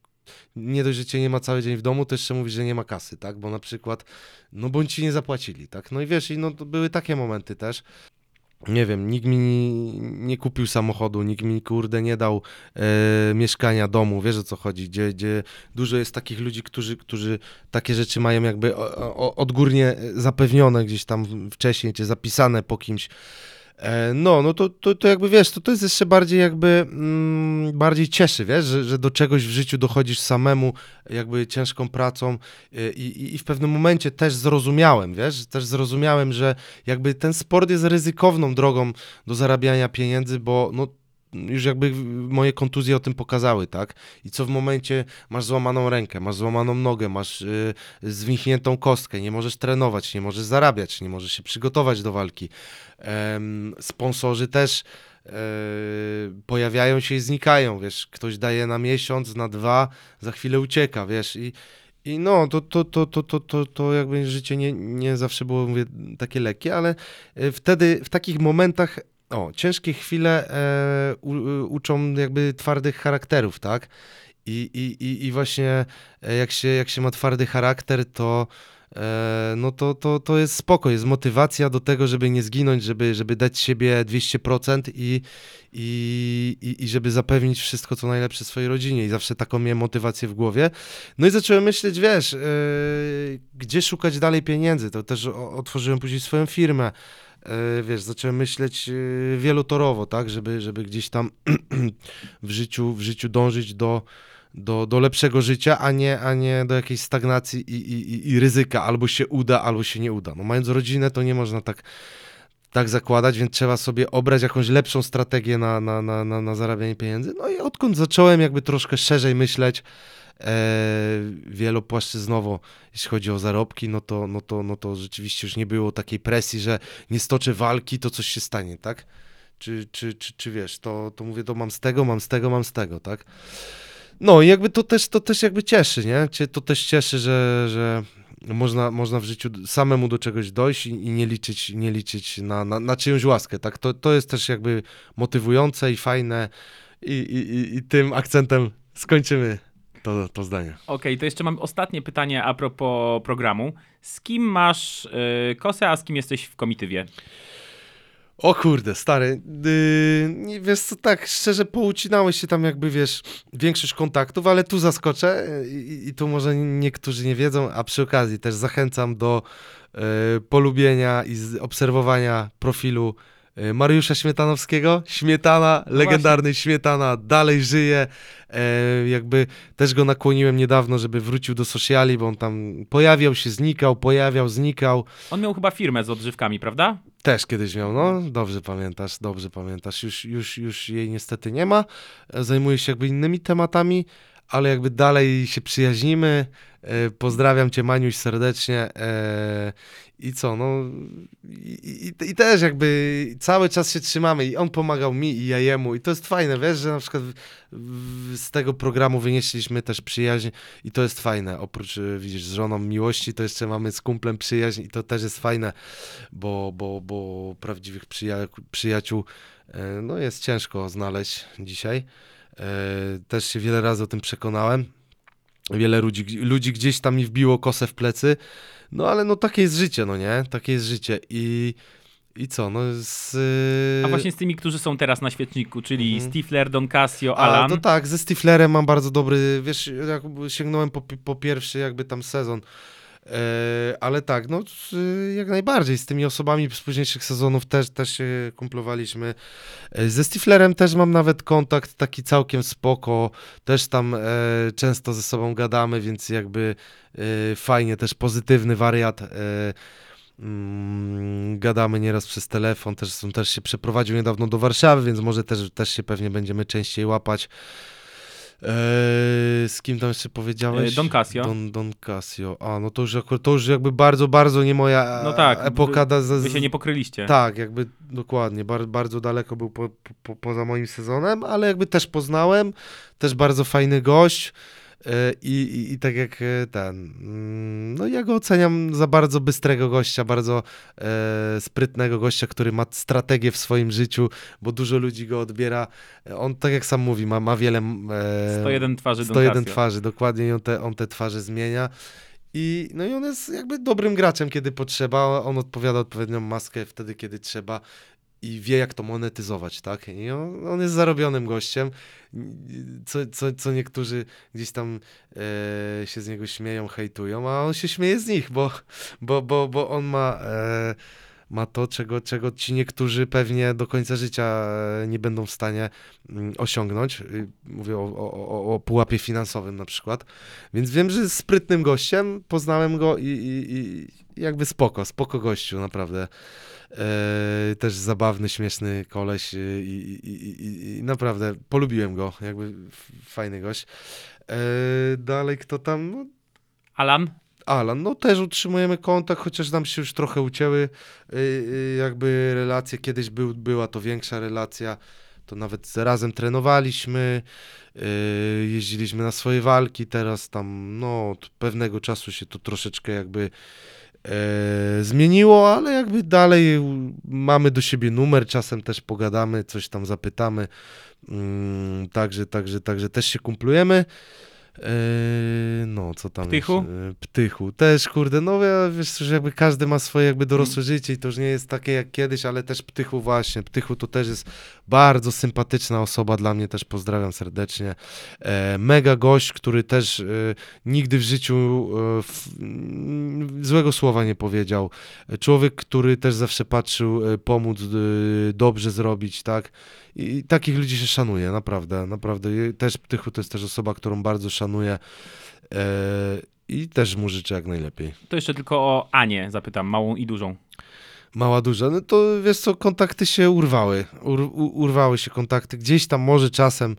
nie dość, że cię nie ma cały dzień w domu, to jeszcze mówisz, że nie ma kasy, tak? Bo na przykład, no bądź ci nie zapłacili, tak? No i wiesz, i no były takie momenty też. nie wiem, nikt mi nie kupił samochodu, nikt mi kurde nie dał e, mieszkania, domu, wiesz o co chodzi, gdzie, gdzie dużo jest takich ludzi, którzy, którzy takie rzeczy mają jakby o, o, odgórnie zapewnione gdzieś tam wcześniej, czy zapisane po kimś. E, no, no to, to, to jakby wiesz, to, to jest jeszcze bardziej jakby mm, bardziej cieszy, wiesz, że, że do czegoś w życiu dochodzisz samemu, jakby ciężką pracą e, i, i w pewnym momencie też zrozumiałem, wiesz, też zrozumiałem, że jakby ten sport jest ryzykowną drogą do zarabiania pieniędzy, bo no już jakby moje kontuzje o tym pokazały, tak? I co w momencie masz złamaną rękę, masz złamaną nogę, masz yy, zwichniętą kostkę, nie możesz trenować, nie możesz zarabiać, nie możesz się przygotować do walki. Ym, sponsorzy też yy, pojawiają się i znikają, wiesz, ktoś daje na miesiąc, na dwa, za chwilę ucieka, wiesz, i i no, to, to, to, to, to, to, to jakby życie nie, nie zawsze było, mówię, takie lekkie, ale y, wtedy, w takich momentach o, ciężkie chwile e, u, uczą jakby twardych charakterów, tak? I, i, i, właśnie e, jak się, jak się ma twardy charakter, to e, no to, to, to jest spoko, jest motywacja do tego, żeby nie zginąć, żeby, żeby dać siebie 200% i, i, i, żeby zapewnić wszystko, co najlepsze swojej rodzinie i zawsze taką miałem motywację w głowie. No i zacząłem myśleć, wiesz, e, gdzie szukać dalej pieniędzy, to też otworzyłem później swoją firmę, E, wiesz, zacząłem myśleć e, wielotorowo, tak, żeby, żeby gdzieś tam w życiu, w życiu dążyć do, do, do lepszego życia, a nie, a nie do jakiejś stagnacji i, i, i ryzyka, albo się uda, albo się nie uda. No mając rodzinę, to nie można tak, tak zakładać, więc trzeba sobie obrać jakąś lepszą strategię na, na, na, na, na zarabianie pieniędzy. No i odkąd zacząłem jakby troszkę szerzej myśleć, e, wielopłaszczyznowo, jeśli chodzi o zarobki, no to, no, to, no to rzeczywiście już nie było takiej presji, że nie stoczę walki, to coś się stanie, tak? Czy, czy, czy, czy wiesz, to, to mówię, to mam z tego, mam z tego, mam z tego, tak? No i jakby to też, to też jakby cieszy, nie? To też cieszy, że, że można, można w życiu samemu do czegoś dojść i, i nie liczyć, nie liczyć na, na, na czyjąś łaskę, tak? To, to jest też jakby motywujące i fajne i, i, i tym akcentem skończymy to, to zdanie. Okej, okay, to jeszcze mam ostatnie pytanie a propos programu. Z kim masz yy, kosę, a z kim jesteś w komitywie? O kurde, stary, yy, wiesz co, tak szczerze poucinałeś się tam jakby, wiesz, większość kontaktów, ale tu zaskoczę i, i tu może niektórzy nie wiedzą, a przy okazji też zachęcam do yy, polubienia i obserwowania profilu Mariusza Śmietanowskiego. Śmietana, no legendarny. Śmietana, dalej żyje. E, jakby też go nakłoniłem niedawno, żeby wrócił do sociali, bo on tam pojawiał się, znikał, pojawiał, znikał. On miał chyba firmę z odżywkami, prawda? Też kiedyś miał, no. Dobrze pamiętasz, dobrze pamiętasz. Już, już, już jej niestety nie ma. E, zajmuje się jakby innymi tematami, ale jakby dalej się przyjaźnimy. E, pozdrawiam cię, Maniuś, serdecznie. E, I co, no. I, i, I, też jakby cały czas się trzymamy. I on pomagał mi, i ja jemu. I to jest fajne, wiesz, że na przykład z tego programu wynieśliśmy też przyjaźń. I to jest fajne. Oprócz, e, widzisz, z żoną miłości, to jeszcze mamy z kumplem przyjaźń. I to też jest fajne, bo, bo, bo prawdziwych przyja przyjaciół no jest ciężko znaleźć dzisiaj. Też się wiele razy o tym przekonałem. Wiele ludzi, ludzi gdzieś tam mi wbiło kosę w plecy. No ale no takie jest życie, no nie? Takie jest życie i... I co, no z... A właśnie z tymi, którzy są teraz na świeczniku, czyli mhm. Stifler, Don Casio, Alan. A, to tak, ze Stiflerem mam bardzo dobry, wiesz, jak sięgnąłem po, po pierwszy jakby tam sezon, E, ale tak, no jak najbardziej z tymi osobami z późniejszych sezonów też, też się kumplowaliśmy. E, ze Stiflerem też mam nawet kontakt taki całkiem spoko, też tam e, często ze sobą gadamy, więc jakby fajnie, też pozytywny wariat. Mm, gadamy nieraz przez telefon, też, też się przeprowadził niedawno do Warszawy, więc może też, też się pewnie będziemy częściej łapać. Eee, z kim tam jeszcze powiedziałeś? Don Casio. Don, Don Casio. A, no to już, to już jakby bardzo, bardzo nie moja no tak, epoka. Wy, wy się nie pokryliście. Tak, jakby dokładnie. Bar, bardzo daleko był po, po, poza moim sezonem, ale jakby też poznałem. Też bardzo fajny gość. E, I, i, I, tak jak e, ten, mm, no ja go oceniam za bardzo bystrego gościa, bardzo e, sprytnego gościa, który ma strategię w swoim życiu, bo dużo ludzi go odbiera. On, tak jak sam mówi, ma, ma wiele... E, 101 twarzy 101 twarzy, dokładnie, i on te, on te twarze zmienia. I, no i on jest jakby dobrym graczem, kiedy potrzeba. On odpowiada odpowiednią maskę wtedy, kiedy trzeba. I wie, jak to monetyzować, tak? I on, on jest zarobionym gościem, co, co, co niektórzy gdzieś tam e, się z niego śmieją, hejtują, a on się śmieje z nich, bo, bo, bo, bo on ma... E, ma to, czego, czego ci niektórzy pewnie do końca życia e, nie będą w stanie mm, osiągnąć. Y, Mówię o, o, o, pułapie finansowym na przykład. Więc wiem, że jest sprytnym gościem, poznałem go i, i, i jakby spoko, spoko gościu, naprawdę. E, też zabawny, śmieszny koleś i, i, i, i naprawdę polubiłem go, jakby fajny gość. E, dalej kto tam? No, Alan? Alan, no też utrzymujemy kontakt, chociaż nam się już trochę ucięły y, y, jakby relacje. Kiedyś był, była to większa relacja, to nawet razem trenowaliśmy, y, jeździliśmy na swoje walki, teraz tam no od pewnego czasu się to troszeczkę jakby e, zmieniło, ale jakby dalej mamy do siebie numer, czasem też pogadamy, coś tam zapytamy, mm, także, także, także też się kumplujemy. Eee, no, co tam Ptychu? Eee, Ptychu. Też, kurde, no ja, wiesz, że jakby każdy ma swoje jakby dorosłe Mm. życie i to już nie jest takie jak kiedyś, ale też Ptychu właśnie. Ptychu to też jest bardzo sympatyczna osoba dla mnie, też pozdrawiam serdecznie. Eee, mega gość, który też e, nigdy w życiu e, mm, złego słowa nie powiedział. E, Człowiek, który też zawsze patrzył e, pomóc, e, dobrze zrobić, tak? I takich ludzi się szanuje, naprawdę, naprawdę. Też Ptychu to jest też osoba, którą bardzo szanuję e, i też mu życzę jak najlepiej. To jeszcze tylko o Anię zapytam, małą i dużą. Mała, duża, no to wiesz co, kontakty się urwały, Ur, urwały się kontakty, gdzieś tam może czasem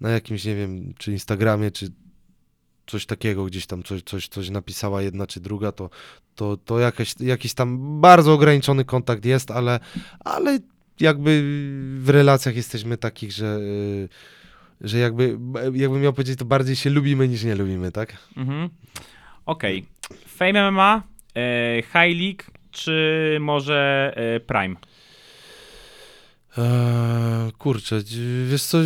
na jakimś, nie wiem, czy Instagramie, czy coś takiego, gdzieś tam coś, coś, coś napisała jedna czy druga, to, to, to jakiś tam bardzo ograniczony kontakt jest, ale, ale jakby w relacjach jesteśmy takich, że, y, że jakby, jakby miał powiedzieć, to bardziej się lubimy niż nie lubimy, tak? Mhm. Okej. Fame MMA, e, High League, czy może e, Prime? Eee, kurczę, wiesz co,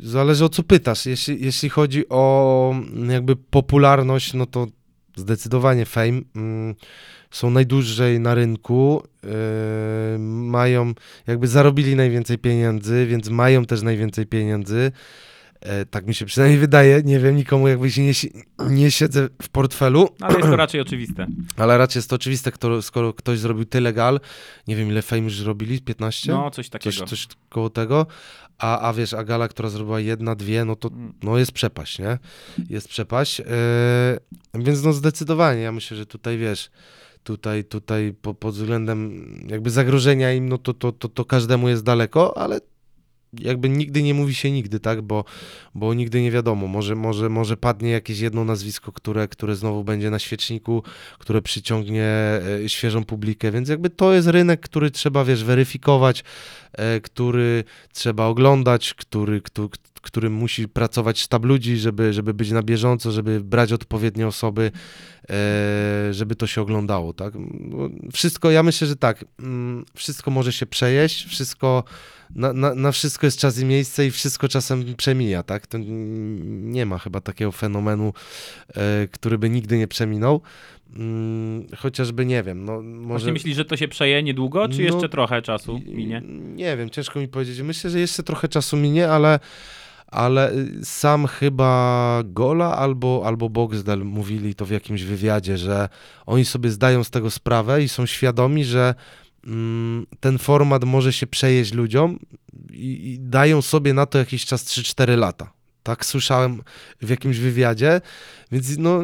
zależy o co pytasz. Jeśli, jeśli chodzi o jakby popularność, no to zdecydowanie Fame mm, są najdłużej na rynku, eee, mają, jakby zarobili najwięcej pieniędzy, więc mają też najwięcej pieniędzy. E, tak mi się przynajmniej wydaje, nie wiem, nikomu jakby się nie, nie siedzę w portfelu. Ale jest to raczej oczywiste. Ale raczej jest to oczywiste, kto, skoro ktoś zrobił tyle gal, nie wiem ile Fame już zrobili, 15? No, coś takiego. Coś, coś koło tego, a, a wiesz, a gala, która zrobiła jedna, dwie, no to Mm. no jest przepaść, nie? Jest przepaść, yy, więc no zdecydowanie, ja myślę, że tutaj wiesz, tutaj, tutaj po, pod względem jakby zagrożenia im, no to, to, to, to każdemu jest daleko, ale jakby nigdy nie mówi się nigdy, tak, bo, bo nigdy nie wiadomo, może, może, może padnie jakieś jedno nazwisko, które, które znowu będzie na świeczniku, które przyciągnie e, świeżą publikę, więc jakby to jest rynek, który trzeba, wiesz, weryfikować, e, który trzeba oglądać, który, który, który musi pracować sztab ludzi, żeby, żeby być na bieżąco, żeby brać odpowiednie osoby, e, żeby to się oglądało, tak? Wszystko, ja myślę, że tak, mm, wszystko może się przejeść, wszystko, na, na, na wszystko jest czas i miejsce i wszystko czasem przemija, tak? To nie ma chyba takiego fenomenu, e, który by nigdy nie przeminął. Mm, Chociażby nie wiem, no może... Właśnie myślisz, że to się przeje niedługo, czy No, jeszcze trochę czasu minie? Nie wiem, ciężko mi powiedzieć. Myślę, że jeszcze trochę czasu minie, ale, ale y, sam chyba Gola albo, albo Boxdel mówili to w jakimś wywiadzie, że oni sobie zdają z tego sprawę i są świadomi, że ten format może się przejeść ludziom i, i dają sobie na to jakiś czas 3-4 lata. Tak słyszałem w jakimś wywiadzie, więc no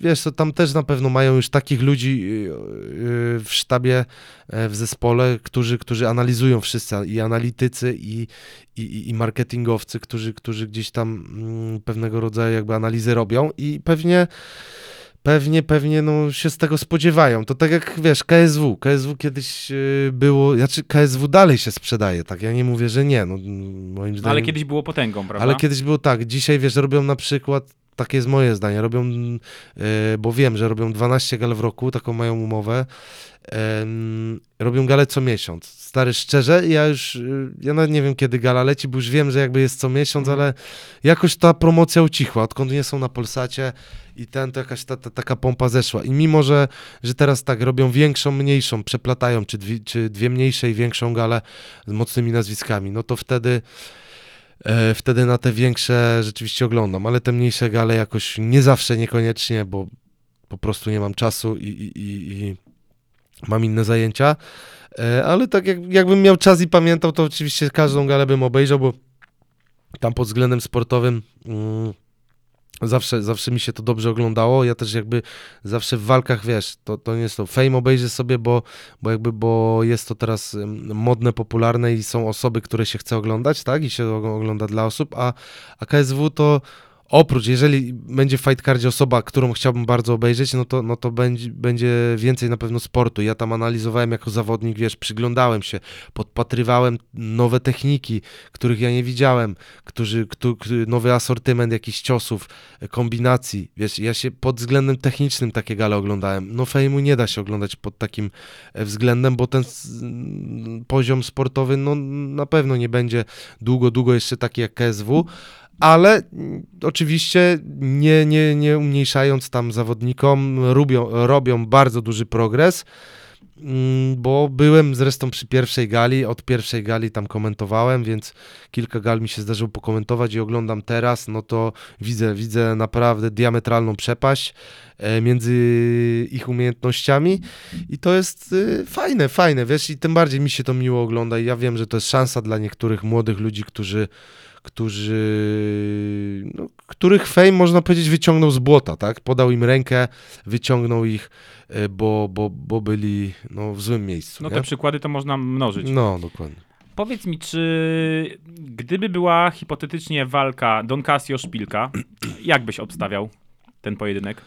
wiesz, to tam też na pewno mają już takich ludzi yy, yy, w sztabie, e, w zespole, którzy, którzy analizują wszyscy i analitycy i, i, i marketingowcy, którzy, którzy gdzieś tam mm, pewnego rodzaju jakby analizy robią i pewnie Pewnie, pewnie no, się z tego spodziewają. To tak jak wiesz, KSW. KSW kiedyś yy, było, znaczy KSW dalej się sprzedaje, tak? Ja nie mówię, że nie. No, moim zdaniem. Ale kiedyś było potęgą, prawda? Ale kiedyś było tak, dzisiaj wiesz, robią na przykład takie jest moje zdanie. Robią, e, bo wiem, że robią 12 gal w roku, taką mają umowę. Robią galę co miesiąc. Stary, szczerze, ja już, y, ja nawet nie wiem kiedy gala leci, bo już wiem, że jakby jest co miesiąc, ale jakoś ta promocja ucichła, odkąd nie są na Polsacie i ten, to jakaś ta, ta, taka pompa zeszła. I mimo, że, że teraz tak robią większą, mniejszą, przeplatają, czy dwie, czy dwie mniejsze i większą galę z mocnymi nazwiskami, no to wtedy e, wtedy na te większe rzeczywiście oglądam, ale te mniejsze gale jakoś nie zawsze, niekoniecznie, bo po prostu nie mam czasu i, i, i, i mam inne zajęcia, e, ale tak jak, jakbym miał czas i pamiętał, to oczywiście każdą galę bym obejrzał, bo tam pod względem sportowym mm, zawsze, zawsze mi się to dobrze oglądało. Ja też jakby zawsze w walkach, wiesz, to, to nie jest to fame obejrzę sobie, bo, bo jakby, bo jest to teraz modne, popularne i są osoby, które się chce oglądać, tak, i się og- ogląda dla osób, a, a KSW to Oprócz, jeżeli będzie w fight cardzie osoba, którą chciałbym bardzo obejrzeć, no to, no to będzie, będzie więcej na pewno sportu. Ja tam analizowałem jako zawodnik, wiesz, przyglądałem się, podpatrywałem nowe techniki, których ja nie widziałem, którzy, któ, któ- nowy asortyment jakichś ciosów, kombinacji, wiesz, ja się pod względem technicznym takie gale oglądałem. No fejmu nie da się oglądać pod takim e, względem, bo ten poziom sportowy, no na pewno nie będzie długo, długo jeszcze taki jak KSW, ale mm, oczywiście nie, nie, nie umniejszając tam zawodnikom, robią, robią bardzo duży progres, mm, bo byłem zresztą przy pierwszej gali, od pierwszej gali tam komentowałem, więc kilka gal mi się zdarzyło pokomentować i oglądam teraz, no to widzę, widzę naprawdę diametralną przepaść e, między ich umiejętności i to jest y, fajne, fajne, wiesz, i tym bardziej mi się to miło ogląda i ja wiem, że to jest szansa dla niektórych młodych ludzi, którzy którzy, no, których fame można powiedzieć wyciągnął z błota, tak? Podał im rękę, wyciągnął ich, e, bo, bo, bo byli no, w złym miejscu. No nie? te przykłady to można mnożyć. No, dokładnie. Powiedz mi, czy gdyby była hipotetycznie walka Don Casio-Szpilka, jak byś obstawiał ten pojedynek?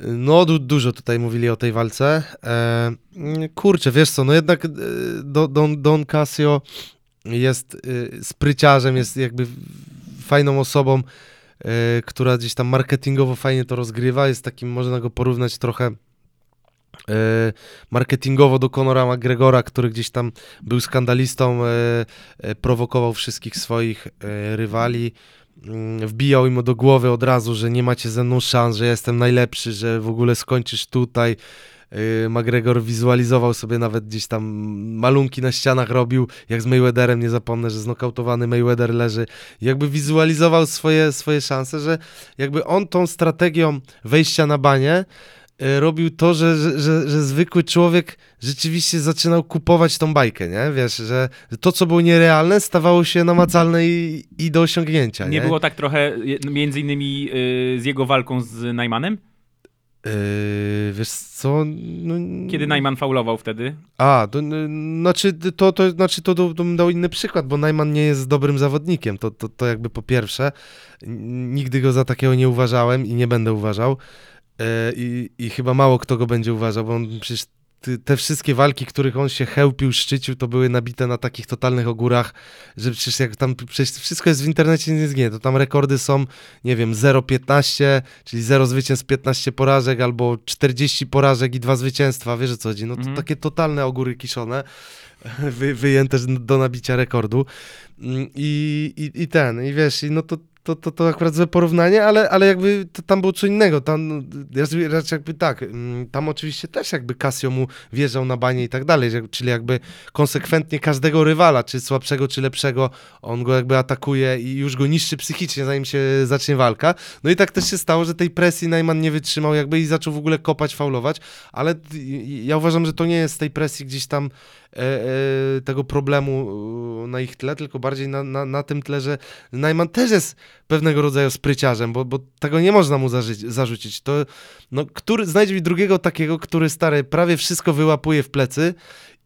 No, du dużo tutaj mówili o tej walce. E, kurczę, wiesz co, no jednak e, Do- Don, Don Casio jest e, spryciarzem, jest jakby fajną osobą, e, która gdzieś tam marketingowo fajnie to rozgrywa. Jest takim, można go porównać trochę e, marketingowo do Conora McGregora, który gdzieś tam był skandalistą, prowokował wszystkich swoich rywali, mm, wbijał im do głowy od razu, że nie macie ze mną szans, że jestem najlepszy, że w ogóle skończysz tutaj. E, McGregor wizualizował sobie nawet gdzieś tam malunki na ścianach robił, jak z Mayweatherem, nie zapomnę, że znokautowany Mayweather leży. Jakby wizualizował swoje, swoje szanse, że jakby on tą strategią wejścia na banie e, robił to, że, że, że, że zwykły człowiek rzeczywiście zaczynał kupować tą bajkę, nie? Wiesz, że to, co było nierealne, stawało się namacalne i, i do osiągnięcia, nie? Nie było tak trochę między innymi y, z jego walką z Najmanem? Yy, wiesz co? No, Kiedy Najman faulował wtedy? A, to, znaczy to, to, znaczy to, to, bym dał inny przykład, bo Najman nie jest dobrym zawodnikiem, to, to, to jakby po pierwsze, nigdy go za takiego nie uważałem i nie będę uważał e, i, i chyba mało kto go będzie uważał, bo on przecież te wszystkie walki, których on się chełpił, szczycił, to były nabite na takich totalnych ogórach, że przecież jak tam, przecież wszystko jest w internecie, nie zginie, to tam rekordy są, nie wiem, 0,15, czyli 0 zwycięstw, 15 porażek, albo 40 porażek i 2 zwycięstwa, wiesz o co chodzi, no to Mhm. takie totalne ogóry kiszone, wy, wyjęte do nabicia rekordu Mm, i, i, i ten, i wiesz, i no to to, to, to akurat złe porównanie, ale, ale jakby tam było co innego. Tam raczej- jakby tak, mm, tam oczywiście też jakby Casio mu wjeżdżał na banie i tak dalej, czyli jakby konsekwentnie każdego rywala, czy słabszego, czy lepszego, on go jakby atakuje i już go niszczy psychicznie, zanim się zacznie walka. No i tak też się stało, że tej presji Najman nie wytrzymał jakby i zaczął w ogóle kopać, faulować, ale ja uważam, że to nie jest tej presji gdzieś tam tego problemu e, na ich tle, tylko bardziej na, na, na tym tle, że Najman też jest pewnego rodzaju spryciarzem, bo, bo tego nie można mu zarzucić. zarzucić. To, no, który, znajdź mi drugiego takiego, który stary prawie wszystko wyłapuje w plecy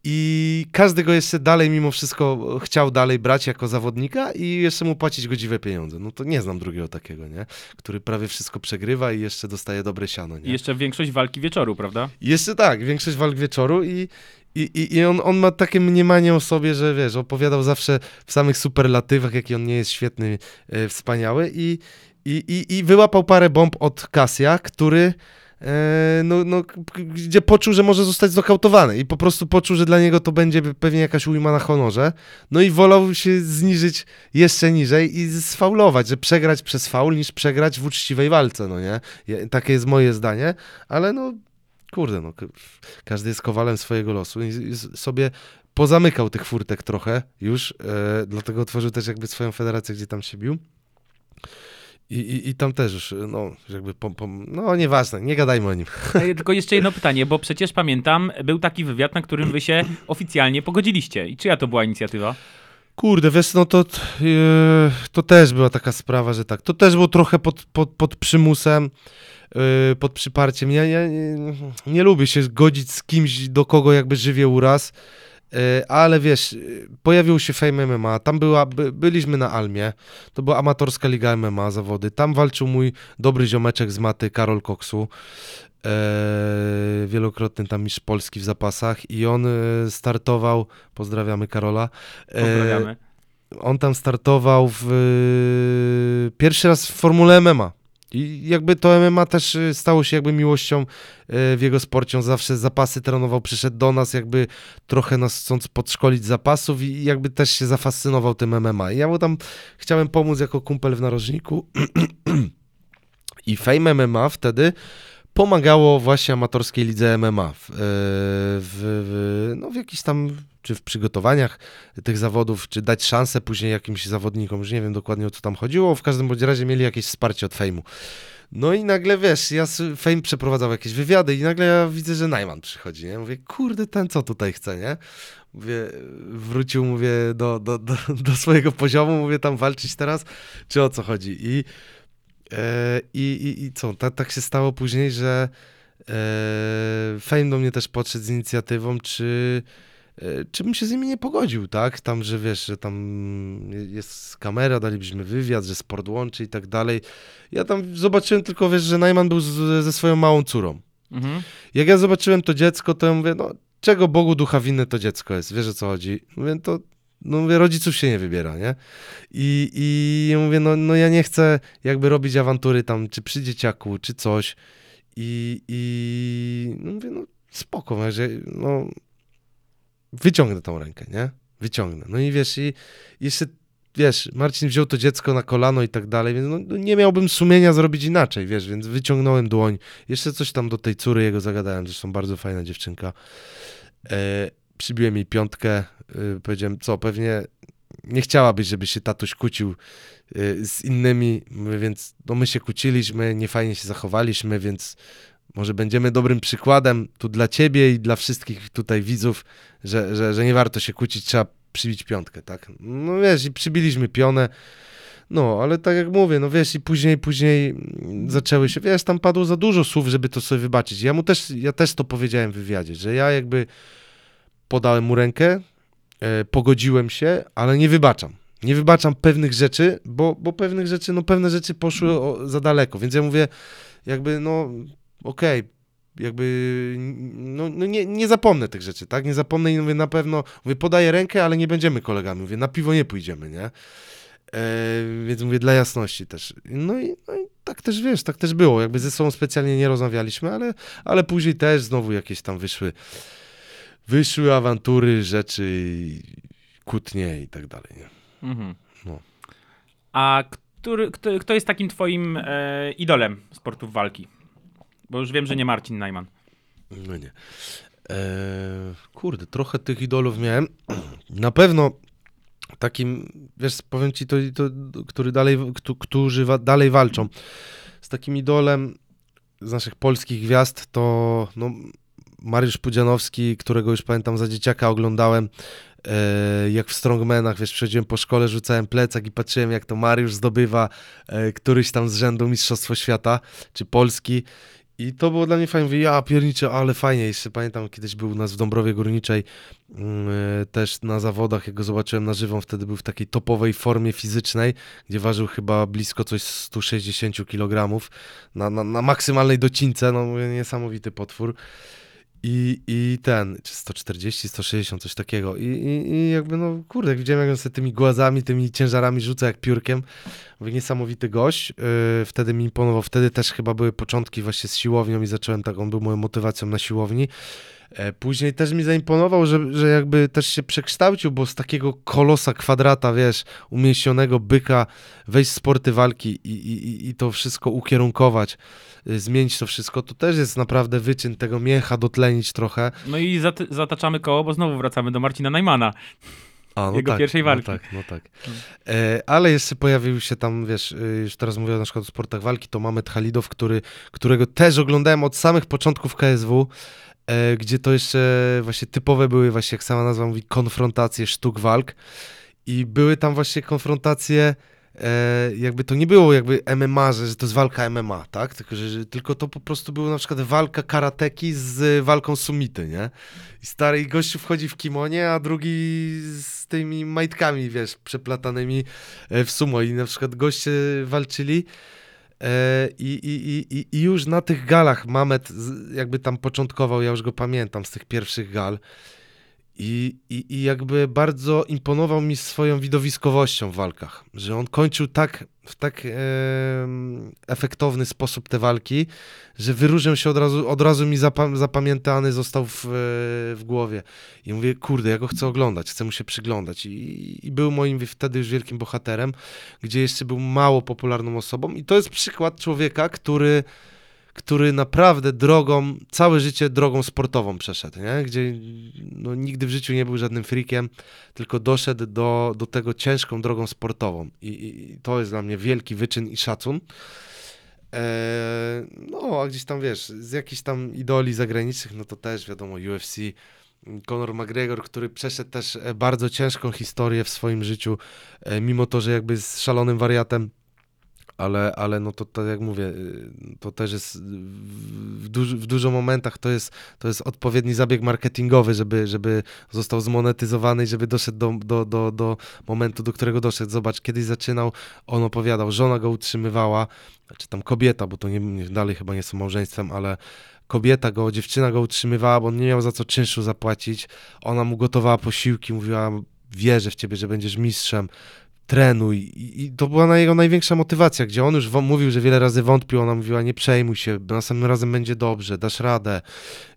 i każdy go jeszcze dalej mimo wszystko chciał dalej brać jako zawodnika i jeszcze mu płacić godziwe pieniądze. No to nie znam drugiego takiego, nie? Który prawie wszystko przegrywa i jeszcze dostaje dobre siano, nie? I jeszcze większość walki wieczoru, prawda? I Jeszcze tak, większość walk wieczoru i, I, i, i on, on ma takie mniemanie o sobie, że wiesz, opowiadał zawsze w samych superlatywach, jaki on nie jest świetny, e, wspaniały. I, i, i, i wyłapał parę bomb od Kasia, który e, no, no, gdzie poczuł, że może zostać znokautowany. I po prostu poczuł, że dla niego to będzie pewnie jakaś ujma na honorze, no i wolał się zniżyć jeszcze niżej i sfaulować, że przegrać przez faul niż przegrać w uczciwej walce, no nie? Takie jest moje zdanie, ale no kurde, no, każdy jest kowalem swojego losu i, sobie pozamykał tych furtek trochę już, e, dlatego otworzył też jakby swoją federację, gdzie tam się bił. I, i, i tam też już, no, jakby, pom, pom, no nieważne, nie gadajmy o nim. Tylko jeszcze jedno pytanie, bo przecież pamiętam, był taki wywiad, na którym wy się oficjalnie pogodziliście. I czyja to była inicjatywa? Kurde, wiesz, no to, e, to też była taka sprawa, że tak, to też było trochę pod, pod, pod przymusem, e, pod przyparciem. Ja, ja nie, nie lubię się godzić z kimś, do kogo jakby żywię uraz, e, ale wiesz, e, pojawił się Fame MMA, tam była, by, byliśmy na Almie, to była amatorska liga MMA, zawody, tam walczył mój dobry ziomeczek z maty, Karol Koksu, e, wielokrotny tam mistrz Polski w zapasach i on e, startował, pozdrawiamy Karola, e, Pozdrawiamy. on tam startował w y, pierwszy raz w Formule MMA. I jakby to MMA też y, stało się jakby miłością y, w jego sporcie. On zawsze zapasy trenował, przyszedł do nas jakby trochę nas chcąc podszkolić zapasów i jakby też się zafascynował tym MMA. I ja mu tam chciałem pomóc jako kumpel w narożniku. I Fame MMA wtedy pomagało właśnie amatorskiej lidze MMA w, e, w, w, no w tam, czy w przygotowaniach tych zawodów, czy dać szansę później jakimś zawodnikom, już nie wiem dokładnie o co tam chodziło, w każdym bądź razie mieli jakieś wsparcie od Fejmu. No i nagle, wiesz, ja Fame przeprowadzał jakieś wywiady i nagle ja widzę, że Najman przychodzi, nie? Mówię, kurde, ten co tutaj chce, nie? Mówię, wrócił, mówię, do, do, do, do swojego poziomu, mówię, tam walczyć teraz, czy o co chodzi? I I, i, I co, tak, tak się stało później, że e, Fame do mnie też podszedł z inicjatywą, czy, e, czy bym się z nimi nie pogodził, tak? Tam, że wiesz, że tam jest kamera, dalibyśmy wywiad, że sport łączy i tak dalej. Ja tam zobaczyłem tylko, wiesz, że Najman był z, ze swoją małą córą. Mhm. Jak ja zobaczyłem to dziecko, to ja mówię, no czego Bogu ducha winne to dziecko jest, wiesz o co chodzi? Mówię, to no mówię, rodziców się nie wybiera, nie? I, i mówię, no, no ja nie chcę jakby robić awantury tam, czy przy dzieciaku, czy coś. I, i no mówię, no spoko, że no wyciągnę tą rękę, nie? Wyciągnę. No i wiesz, i jeszcze, wiesz, Marcin wziął to dziecko na kolano i tak dalej, więc no, no nie miałbym sumienia zrobić inaczej, wiesz, więc wyciągnąłem dłoń. Jeszcze coś tam do tej córy jego zagadałem, zresztą bardzo fajna dziewczynka. E, przybiłem jej piątkę, y, powiedziałem, co, pewnie nie chciałabyś, żeby się tatuś kłócił y, z innymi, więc no my się kłóciliśmy, niefajnie się zachowaliśmy, więc może będziemy dobrym przykładem tu dla ciebie i dla wszystkich tutaj widzów, że, że, że nie warto się kłócić, trzeba przybić piątkę, tak? No wiesz, i przybiliśmy pionę, no, ale tak jak mówię, no wiesz, i później, później zaczęły się, wiesz, tam padło za dużo słów, żeby to sobie wybaczyć. Ja mu też, ja też to powiedziałem w wywiadzie, że ja jakby podałem mu rękę, e, pogodziłem się, ale nie wybaczam. Nie wybaczam pewnych rzeczy, bo, bo pewnych rzeczy, no pewne rzeczy poszły o, za daleko, więc ja mówię, jakby, no okej, jakby, no, no nie, nie zapomnę tych rzeczy, tak? Nie zapomnę i mówię, na pewno, mówię, podaję rękę, ale nie będziemy kolegami, mówię, na piwo nie pójdziemy, nie? E, więc mówię, dla jasności też. No i, no i tak też, wiesz, tak też było, jakby ze sobą specjalnie nie rozmawialiśmy, ale, ale później też znowu jakieś tam wyszły, wyszły awantury, rzeczy, kłótnie i tak dalej, nie? Mhm. No. A który, kto, kto jest takim twoim e, idolem sportów walki? Bo już wiem, że nie Marcin Najman. No nie. Eee, kurde, trochę tych idolów miałem. Na pewno takim, wiesz, powiem ci to, to który dalej, kto, którzy wa, dalej walczą. Z takim idolem z naszych polskich gwiazd to no, Mariusz Pudzianowski, którego już pamiętam za dzieciaka oglądałem, e, jak w Strongmanach, wiesz, przechodziłem po szkole, rzucałem plecak i patrzyłem, jak to Mariusz zdobywa e, któryś tam z rzędu Mistrzostwo Świata, czy Polski. I to było dla mnie fajne. Mówię, ja pierniczę, ale fajnie. Jeszcze pamiętam, kiedyś był u nas w Dąbrowie Górniczej e, też na zawodach, jak go zobaczyłem na żywo, wtedy był w takiej topowej formie fizycznej, gdzie ważył chyba blisko coś 160 kg na, na, na maksymalnej docince, no mówię, niesamowity potwór. I, I ten, czy 140, 160, coś takiego. I, i, I jakby, no kurde, jak widziałem, jak on sobie tymi głazami, tymi ciężarami rzuca jak piórkiem. Mówię, niesamowity gość. Yy, wtedy mi imponował. Wtedy też chyba były początki właśnie z siłownią i zacząłem tak, on był moją motywacją na siłowni. E, Później też mi zaimponował, że, że jakby też się przekształcił, bo z takiego kolosa kwadrata, wiesz, umięśnionego byka, wejść w sporty walki i, i, i to wszystko ukierunkować, y, zmienić to wszystko, to też jest naprawdę wyczyn tego miecha, dotlenić trochę. No i zat- zataczamy koło, bo znowu wracamy do Marcina Najmana. A, no Jego tak, pierwszej walki. No tak, no tak. E, ale jeszcze pojawił się tam, wiesz, y, już teraz mówię na przykład o sportach walki, to mamy Halidow, który, którego też oglądałem od samych początków KSW, gdzie to jeszcze właśnie typowe były właśnie, jak sama nazwa mówi, konfrontacje sztuk walk i były tam właśnie konfrontacje e, jakby to nie było jakby MMA, że, że to jest walka MMA, tak? Tylko, że, że, tylko to po prostu było na przykład walka karateki z walką sumity, nie? I stary gościu wchodzi w kimonie, a drugi z tymi majtkami, wiesz, przeplatanymi e, w sumo i na przykład goście walczyli e, i, i, i, i- i już na tych galach Mamet jakby tam początkował, ja już go pamiętam z tych pierwszych gal. I, i, i jakby bardzo imponował mi swoją widowiskowością w walkach, że on kończył tak, w tak em, efektowny sposób te walki, że wyróżniał się od razu, od razu mi zapa- zapamiętany został w, e, w głowie. I mówię, kurde, ja go chcę oglądać, chcę mu się przyglądać. I, i był moim wtedy już wielkim bohaterem, gdzie jeszcze był mało popularną osobą. I to jest przykład człowieka, który który naprawdę drogą, całe życie drogą sportową przeszedł, nie? gdzie no, nigdy w życiu nie był żadnym freakiem, tylko doszedł do, do tego ciężką drogą sportową. I, i, i to jest dla mnie wielki wyczyn i szacun. Eee, no, a gdzieś tam wiesz, z jakichś tam idoli zagranicznych, no to też wiadomo, UFC, Conor McGregor, który przeszedł też e, bardzo ciężką historię w swoim życiu, e, mimo to, że jakby jest szalonym wariatem, ale, ale no to tak jak mówię, y, to też jest w, duż, w dużo momentach to jest, to jest odpowiedni zabieg marketingowy, żeby, żeby został zmonetyzowany i żeby doszedł do, do, do, do momentu, do którego doszedł. Zobacz, kiedyś zaczynał, on opowiadał, żona go utrzymywała, czy tam kobieta, bo to nie, dalej chyba nie są małżeństwem, ale kobieta go, dziewczyna go utrzymywała, bo on nie miał za co czynszu zapłacić. Ona mu gotowała posiłki, mówiła, wierzę w ciebie, że będziesz mistrzem trenuj. I, to była jego największa motywacja, gdzie on już mówił, że wiele razy wątpił, ona mówiła, nie przejmuj się, następnym razem będzie dobrze, dasz radę,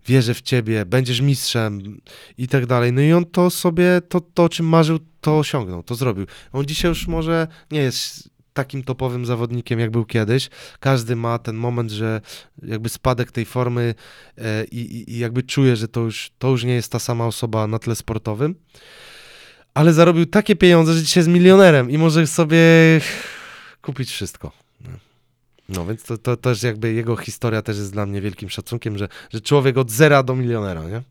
wierzę w ciebie, będziesz mistrzem i tak dalej. No i on to sobie, to, to o czym marzył, to osiągnął, to zrobił. On dzisiaj już może nie jest takim topowym zawodnikiem, jak był kiedyś. Każdy ma ten moment, że jakby spadek tej formy e, i, i jakby czuje, że to już, to już nie jest ta sama osoba na tle sportowym ale zarobił takie pieniądze, że dzisiaj jest milionerem i może sobie kupić wszystko. No, więc to, to też jakby jego historia też jest dla mnie wielkim szacunkiem, że, że człowiek od zera do milionera, nie?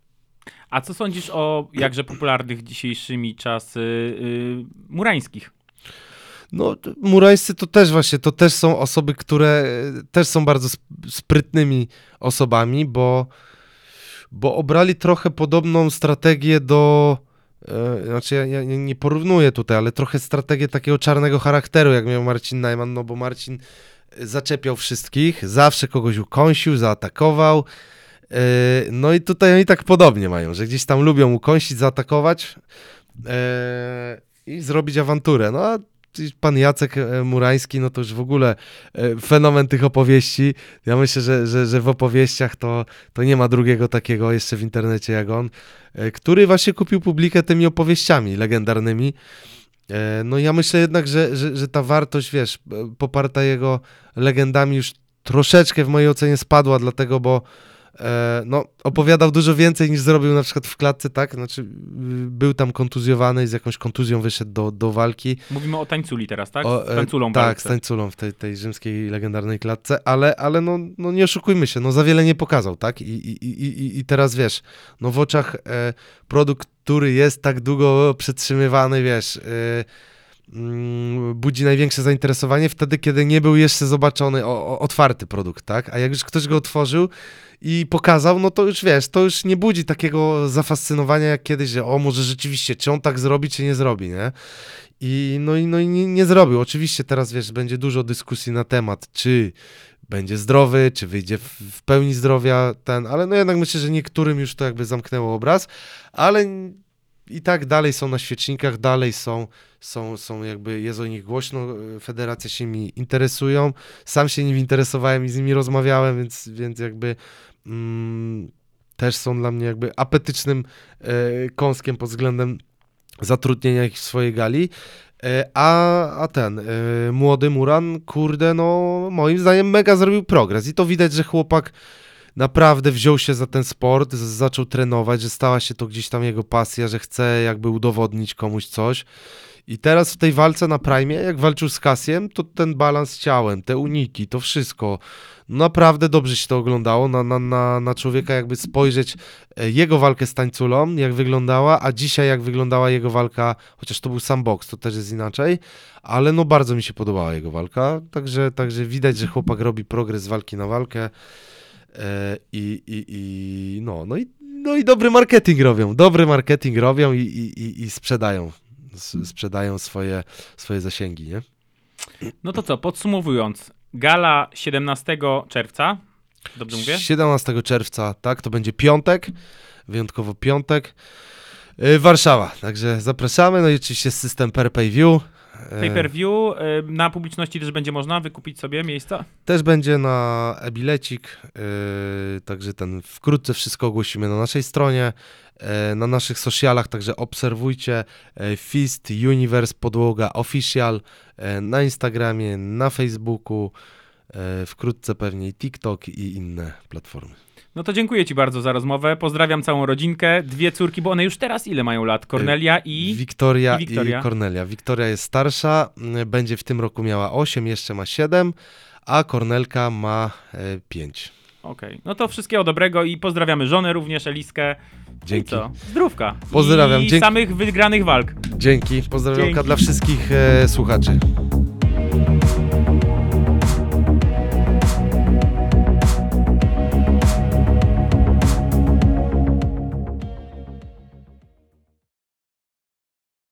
A co sądzisz o jakże popularnych dzisiejszymi czasy y, murańskich? No, murańscy to też właśnie, to też są osoby, które e, też są bardzo sp- sprytnymi osobami, bo, bo obrali trochę podobną strategię do, znaczy ja, ja nie- porównuję tutaj, ale trochę strategię takiego czarnego charakteru, jak miał Marcin Najman, no bo Marcin e, zaczepiał wszystkich, zawsze kogoś ukąsił, zaatakował, e, no i tutaj oni tak podobnie mają, że gdzieś tam lubią ukąsić, zaatakować e, i zrobić awanturę, no a pan Jacek e, Murański, no to już w ogóle e, fenomen tych opowieści. Ja myślę, że, że, że w opowieściach to, to nie ma drugiego takiego jeszcze w internecie jak on, e, który właśnie kupił publikę tymi opowieściami legendarnymi. No ja myślę jednak, że, że, że ta wartość, wiesz, poparta jego legendami już troszeczkę w mojej ocenie spadła, dlatego, bo no, opowiadał dużo więcej niż zrobił na przykład w klatce, tak? Znaczy, y, był tam kontuzjowany i z jakąś kontuzją wyszedł do, do walki. Mówimy o tańculi teraz, tak? O, z e, tańculą Tak, walce. z tańculą w tej, tej rzymskiej legendarnej klatce, ale, ale no, no nie oszukujmy się, no za wiele nie pokazał, tak? I, i, i, i- i teraz wiesz, no w oczach e, produkt, który jest tak długo przetrzymywany, wiesz, e, mm, budzi największe zainteresowanie wtedy, kiedy nie był jeszcze zobaczony o, o, otwarty produkt, tak? A jak już ktoś go otworzył i pokazał, no to już wiesz, to już nie budzi takiego zafascynowania jak kiedyś, że o, może rzeczywiście, czy on tak zrobi, czy nie zrobi, nie? I no i, no i nie, nie zrobił. Oczywiście teraz, wiesz, będzie dużo dyskusji na temat, czy będzie zdrowy, czy wyjdzie w, pełni zdrowia ten, ale no jednak myślę, że niektórym już to jakby zamknęło obraz, ale i tak dalej są na świecznikach, dalej są, są, są jakby, jest o nich głośno, y, federacje się nimi interesują, sam się nimi interesowałem i z nimi rozmawiałem, więc, więc jakby mm, też są dla mnie jakby apetycznym e, kąskiem pod względem zatrudnienia ich w swojej gali. E, A, a ten e, młody Muran, kurde, no moim zdaniem mega zrobił progres i to widać, że chłopak naprawdę wziął się za ten sport, zaczął trenować, że stała się to gdzieś tam jego pasja, że chce jakby udowodnić komuś coś. I teraz w tej walce na Prime, jak walczył z Kasiem, to ten balans ciałem, te uniki, to wszystko, naprawdę dobrze się to oglądało. Na, na, na, na człowieka jakby spojrzeć e, jego walkę z tańculą, jak wyglądała, a dzisiaj jak wyglądała jego walka, chociaż to był sam boks, to też jest inaczej, ale no bardzo mi się podobała jego walka, także, także widać, że chłopak robi progres z walki na walkę e, i, i, i no, no i no i dobry marketing robią, dobry marketing robią i, i, i, sprzedają, sprzedają swoje, swoje zasięgi, nie? No to co, podsumowując, gala 17 czerwca, dobrze mówię? 17 czerwca, tak, to będzie piątek, wyjątkowo piątek. Yy, Warszawa, także zapraszamy, no i oczywiście system per pay view. Pay per view, y, na publiczności też będzie można wykupić sobie miejsca? Też będzie na e-bilecik, yy, także ten wkrótce wszystko ogłosimy na naszej stronie, na naszych socialach, także obserwujcie yy, Fist Universe Podłoga Official yy, na Instagramie, na Facebooku, wkrótce pewnie i TikTok i inne platformy. No to dziękuję ci bardzo za rozmowę. Pozdrawiam całą rodzinkę, dwie córki, bo one już teraz ile mają lat? Kornelia i... Wiktoria i i, Wiktoria. Kornelia. Wiktoria jest starsza, będzie w tym roku miała 8, jeszcze ma 7, a Kornelka ma 5. Okej, no to wszystkiego dobrego i pozdrawiamy żonę również, Eliskę. Dzięki. I co? Zdrówka. Pozdrawiam, I dzięki. samych wygranych walk. Dzięki, pozdrawiam Dzięki. dla wszystkich e, słuchaczy.